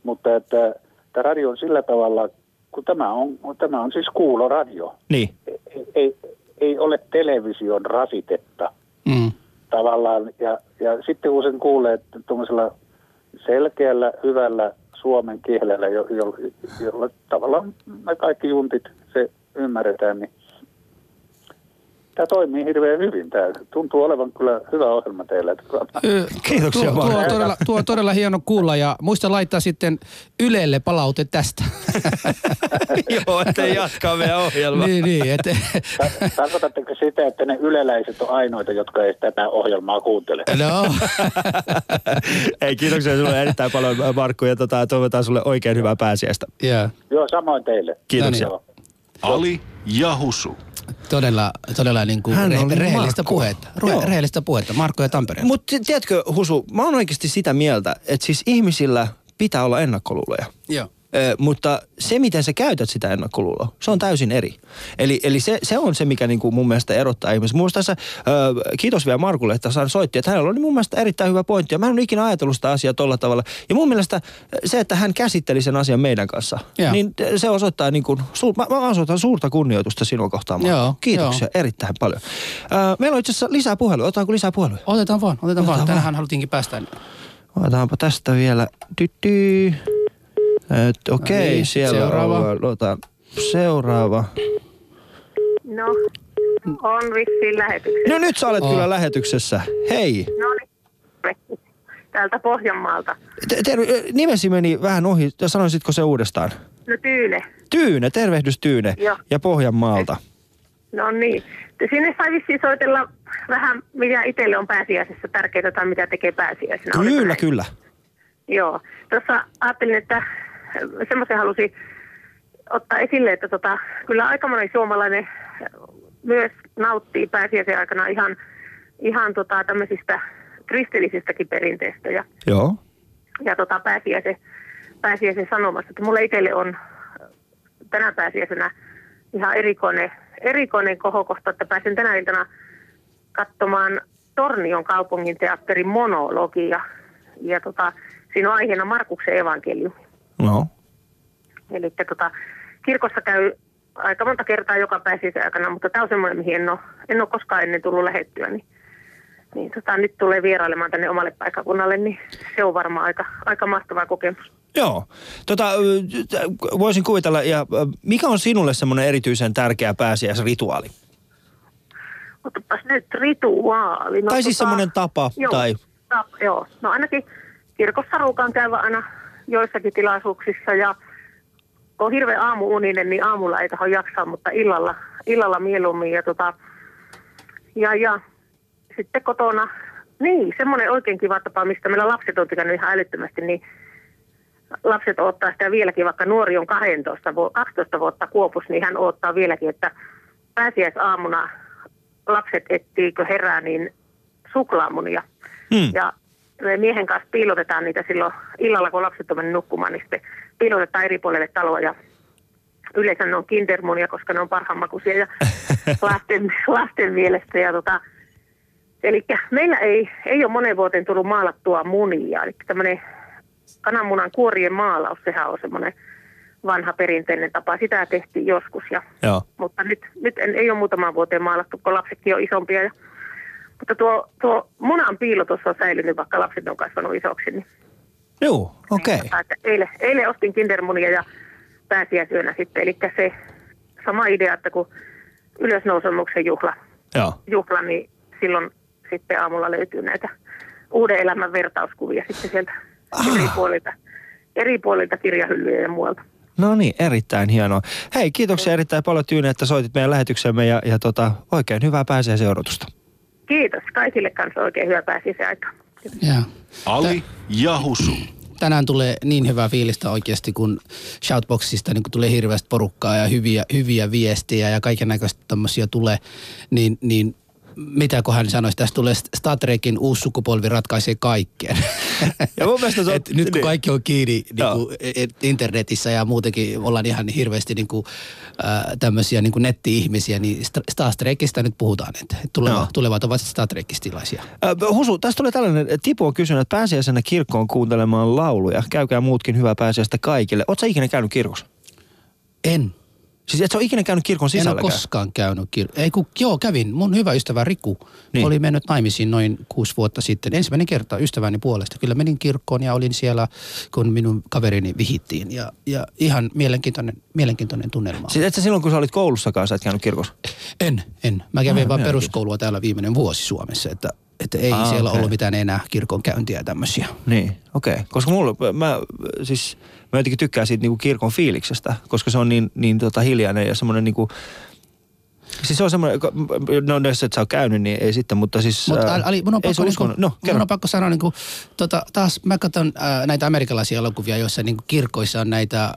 mutta että tämä radio on sillä tavalla, kun tämä on, tämä on siis kuuloradio, Niin. ei, ei, ei ole television rasitetta Mm. tavallaan, ja, ja sitten kun sen kuulee tuollaisella selkeällä, hyvällä suomen kielellä, jo, jo, jolla tavallaan me kaikki juntit se ymmärretään, niin tämä toimii hirveän hyvin. Tämä tuntuu olevan kyllä hyvä ohjelma teillä. Ö, Kiitoksia, tuo, tuo, on todella, tuo on todella hieno kuulla ja muista laittaa sitten Ylelle palaute tästä. Joo, ettei jatkaa meidän ohjelmaa. niin, niin, et, Ta- Tarkoitatteko sitä, että ne yleläiset on ainoita, jotka ei tätä ohjelmaa kuuntele? no, Ei, kiitoksia sinulle erittäin paljon, Markku, ja tota, toivotaan sulle oikein hyvää pääsiäistä. yeah. Joo, samoin teille. Kiitoksia. Joo. Ali ja Husu. Todella, todella niin kuin Hän re- rehellistä puhetta. Re- rehellistä puhetta, Markko ja Tampere. Mutta tiedätkö, Husu, mä oon oikeasti sitä mieltä, että siis ihmisillä pitää olla ennakkoluuloja. Joo. Ö, mutta se, miten sä käytät sitä ennakkoluuloa, se on täysin eri. Eli, eli se, se on se, mikä niin kuin mun mielestä erottaa ihmisiä. Mun tässä, ö, kiitos vielä Markulle, että hän soitti, että hänellä oli mun mielestä erittäin hyvä pointti. Ja mä en ole ikinä ajatellut sitä asiaa tolla tavalla. Ja mun mielestä se, että hän käsitteli sen asian meidän kanssa, Joo. niin se osoittaa niin kuin, su, mä, mä osoitan suurta kunnioitusta sinua kohtaan. Joo, Kiitoksia erittäin paljon. Ö, meillä on itse asiassa lisää puheluja. Otetaanko lisää puheluja? Otetaan vaan, otetaan, Otetaan vaan. vaan. Tänähän haluttiinkin päästä. Otetaanpa tästä vielä. Tytty. Et, Okei, No niin, siellä seuraava. on. Otan seuraava. No, on vissiin lähetyksessä. No nyt sä olet Oh. kyllä lähetyksessä. Hei. No niin, täältä Pohjanmaalta. Te- ter- nimesi meni vähän ohi. Sanoisitko se uudestaan? No Tyyne. Tyyne, tervehdys Tyyne. Joo. Ja Pohjanmaalta. No niin. Sinne sai vissiin soitella vähän, mitä itselle on pääsiäisessä tärkeää tai mitä tekee pääsiäisenä. Oliko Kyllä, näin? Joo. Tuossa ajattelin, että semmoisen halusin ottaa esille, että tota, kyllä aika moni suomalainen myös nauttii pääsiäisen aikana ihan, ihan tota, tämmöisistä kristillisistäkin perinteistä. Ja Joo. ja tota pääsiäisen, pääsiäisen sanomassa, että mulle itselle on tänä pääsiäisenä ihan erikoinen, erikoinen kohokohta, että pääsen tänä iltana katsomaan Tornion kaupungin teatterin monologia. Ja tota, siinä on aiheena Markuksen evankeliumi. No. Eli tota, kirkossa käy aika monta kertaa joka pääsiäisen aikana, mutta tämä on semmoinen, mihin en ole, en ole koskaan ennen tullut lähettyä. Niin, niin tota, nyt tulee vierailemaan tänne omalle paikkakunnalle, niin se on varmaan aika, aika mahtava kokemus. Joo. Tota, voisin kuvitella, ja mikä on sinulle semmoinen erityisen tärkeä pääsiäisrituaali? Otapas nyt rituaali. No, Tai siis semmoinen tapa, Joo, tai- tap, joo. No ainakin kirkossa ruukaan käyvä aina joissakin tilaisuuksissa ja kun on hirveän aamuuninen, niin aamulla ei taho jaksaa, mutta illalla, illalla mieluummin. Ja, tota, ja, ja sitten kotona, niin semmoinen oikein kiva tapa, mistä meillä lapset on tykännyt ihan älyttömästi, niin lapset ottaa sitä vieläkin, vaikka nuori on 12, vu- 12 vuotta kuopus, niin hän odottaa vieläkin, että pääsiäisaamuna lapset etsiikö herää, niin suklaamunia. Hmm. Ja me miehen kanssa piilotetaan niitä silloin illalla, kun lapset on mennyt nukkumaan, niin sitten piilotetaan eri puolelle taloa ja yleensä ne on kindermunia, koska ne on parhaanmakuisia ja lasten, lasten mielestä. Ja tota, eli meillä ei, ei ole monen vuoteen tullut maalattua munia, eli tämmöinen kananmunan kuorien maalaus, sehän on semmoinen vanha perinteinen tapa. Sitä tehtiin joskus, ja, Joo. mutta nyt, nyt en, ei ole muutamaan vuoteen maalattu, kun lapsetkin on isompia. Ja, mutta tuo, tuo munan piilotus on säilynyt, vaikka lapset on kasvanut isoksi. Niin, Joo, okei. Tota, että eilen, eilen ostin kindermunia ja pääsiäisyönä sitten. Eli se sama idea, että kun ylösnousemuksen juhla, Joo. juhla, niin silloin sitten aamulla löytyy näitä uuden elämän vertauskuvia sitten sieltä Ah. eri puolilta, eri puolilta kirjahyllyjä ja muualta. No niin, erittäin hienoa. Hei, kiitoksia erittäin paljon Tyyne, että soitit meidän lähetyksemme ja, ja tota, oikein hyvää pääsiäisen odotusta. Kiitos kaikille kanssa oikein hyvää pääsiäisen aikaa. Joo. Ali ja Husu. tänään tulee niin hyvää fiilistä oikeasti, kun Shoutboxista niin kun tulee hirveästi porukkaa ja hyviä, hyviä viestejä ja kaiken näköistä tämmöisiä tulee, niin, niin mitä kun hän sanoisi, tästä tulee Star Trekin uusi sukupolvi ratkaisee kaikkeen. Ja mun mielestä se on- Et nyt kun niin. kaikki on kiinni niin kuin, et internetissä ja muutenkin ollaan ihan hirveästi niin kuin, äh, tämmöisiä niin kuin netti-ihmisiä, niin Sta- Star Trekistä nyt puhutaan, että tuleva, Joo. tulevat ovat Star Trekistilaisia. Ö, Husu, tästä tulee tällainen, Tipu on kysynyt, että pääsiäisenä kirkkoon kuuntelemaan lauluja. Käykää muutkin hyvää pääsiäistä kaikille. Oletko ikinä käynyt kirkossa? En. Siis et sä ole ikinä käynyt kirkon En ole koskaan käynyt kir- Ei kun, joo, kävin. Mun hyvä ystävä Riku Niin. oli mennyt naimisiin noin kuusi vuotta sitten. Ensimmäinen kerta ystäväni puolesta. Kyllä menin kirkkoon ja olin siellä, kun minun kaverini vihittiin. Ja, ja ihan mielenkiintoinen, mielenkiintoinen tunnelma. Siis et sä silloin, kun sä olit koulussakaan, sä et käynyt kirkossa? En, en. Mä kävin Ah, vaan joo, peruskoulua täällä viimeinen vuosi Suomessa, että, että ei Ah, siellä okei. ollut mitään enää kirkon käyntiä ja tämmöisiä. Niin, okei. Okay. Koska mulla, mä, siis, mä jotenkin tykkään siitä niinku kirkon fiiliksestä, koska se on niin, niin tota hiljainen ja semmoinen niinku, Siis se on semmoinen, no jos et sä ole käynyt, niin ei sitten, mutta siis... Mutta ää, Ali, mun on, pakko, niinku, no, mun on pakko sanoa, niinku, tota, taas mä katson ää, näitä amerikkalaisia elokuvia, joissa niinku kirkoissa on näitä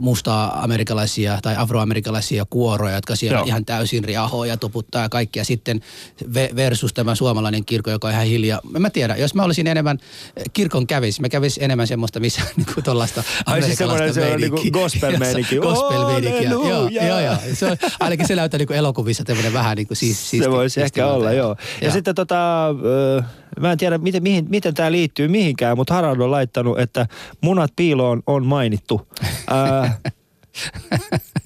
mustaa amerikkalaisia tai afroamerikkalaisia kuoroja, jotka siellä Joo. ihan täysin riahoo ja tuputtaa ja kaikki. Ja sitten ve- versus tämä suomalainen kirkko, joka on ihan hiljaa. En mä tiedä, jos mä olisin enemmän eh, kirkon kävis, mä kävisin enemmän semmoista, missä niin kuin tuollaista Ai siis amerikkalaista semmoinen meininkiä. niinku gospel-meininki. Gospel-meininkiä, joo, Halleluja. joo, joo. Se on, ainakin se näyttää niin kuin elokuvissa tämmöinen vähän niin kuin siis, Se voisi ehkä olla, joo. Ja, sitten tota, ö, mä en tiedä, miten, mihin, miten tämä liittyy mihinkään, mutta Harald on laittanut, että munat piiloon on mainittu. Ää,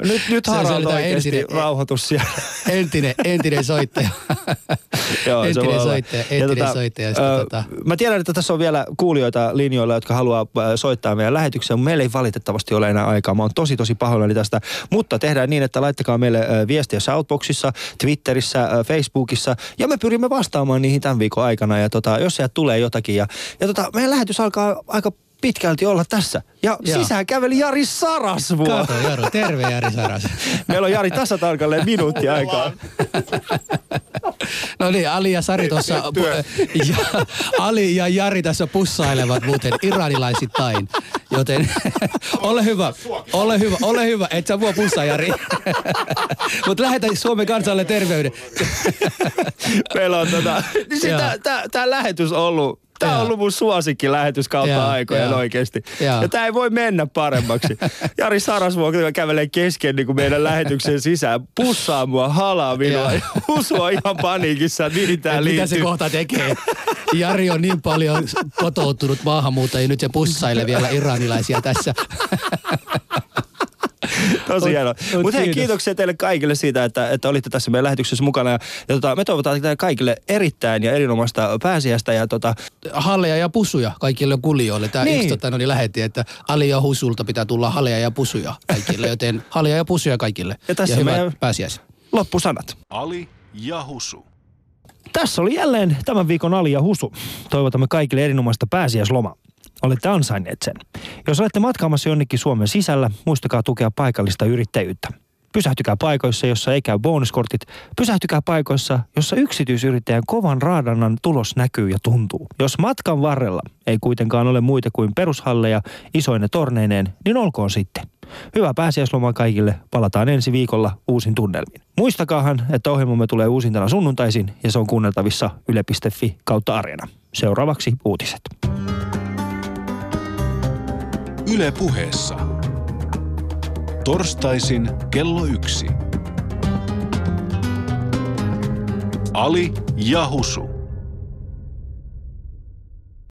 nyt, nyt Se- se Harald oikeasti entinen- rauhoitus siellä. entinen, entinen soittaja. Joo, se entinen olla. soittaja, Ja entinen soittaja. Sitten, ö, tota, Mä tiedän, että tässä on vielä kuulijoita linjoilla, jotka haluaa soittaa meidän lähetykseen. Meillä ei valitettavasti ole enää aikaa. Mä oon tosi tosi pahoillani tästä. Mutta tehdään niin, että laittakaa meille viestiä Shoutboxissa, Twitterissä, Facebookissa. Ja me pyrimme vastaamaan niihin tämän viikon aikana. Ja tota, jos sieltä tulee jotakin. Ja, ja tota, meidän lähetys alkaa aika pitkälti olla tässä. Ja Joo. sisään käveli Jari Sarasvuo. Kato, Jaro, terve Jari Saras. Meillä on Jari tasatarkalleen minuutti aikaa. No niin, Ali ja Sari tuossa, ja, Ali ja Jari tässä pussailevat muuten iranilaisittain. Joten ole hyvä, ole hyvä, ole hyvä, et sä vuo pussaa Jari. Mutta lähetä Suomen kansalle terveyden. Meillä on tota, niin tää, tää lähetys on ollut, tää on ollut mun suosikki lähetys kautta aikojen joo. oikeesti. Joo. Ja tää ei voi mennä paremmaksi. Jari Sarasvuo kävelee kesken niin kuin meidän lähetyksen sisään, pussaa mua, halaa minua ja usua ihan paniikissa, mihin tää Et mitä se liittyy. kohta tekee. Jari on niin paljon kotoutunut maahanmuuttajia, nyt se pussailee vielä iranilaisia tässä. Tosi hienoa. mut Mutta hei, kiitoksia teille kaikille siitä, että, että olitte tässä meidän lähetyksessä mukana. Ja, ja tota, me toivotaan teille kaikille erittäin ja erinomaista pääsiäistä. Ja tota, halleja ja pusuja kaikille kulijoille. Tämä Niin. yksi tota, no niin lähetti, että Ali ja Husulta pitää tulla halleja ja pusuja kaikille, joten halleja ja pusuja kaikille. Ja tässä ja meidän- pääsiäiset. loppusanat. Ali ja Husu. Tässä oli jälleen tämän viikon Ali ja Husu. Toivotamme kaikille erinomaista pääsiäislomaa. Olette ansainneet sen. Jos olette matkaamassa jonnekin Suomen sisällä, muistakaa tukea paikallista yrittäjyyttä. Pysähtykää paikoissa, jossa ei käy bonuskortit. Pysähtykää paikoissa, jossa yksityisyrittäjän kovan raadannan tulos näkyy ja tuntuu. Jos matkan varrella ei kuitenkaan ole muita kuin perushalleja isoine torneineen, niin olkoon sitten. Hyvää pääsiäislomaa kaikille. Palataan ensi viikolla uusin tunnelmin. Muistakaahan, että ohjelmamme tulee uusintana sunnuntaisin ja se on kuunneltavissa yle.fi kautta arena. Seuraavaksi uutiset. Yle puheessa. Torstaisin kello yksi. Ali ja Husu.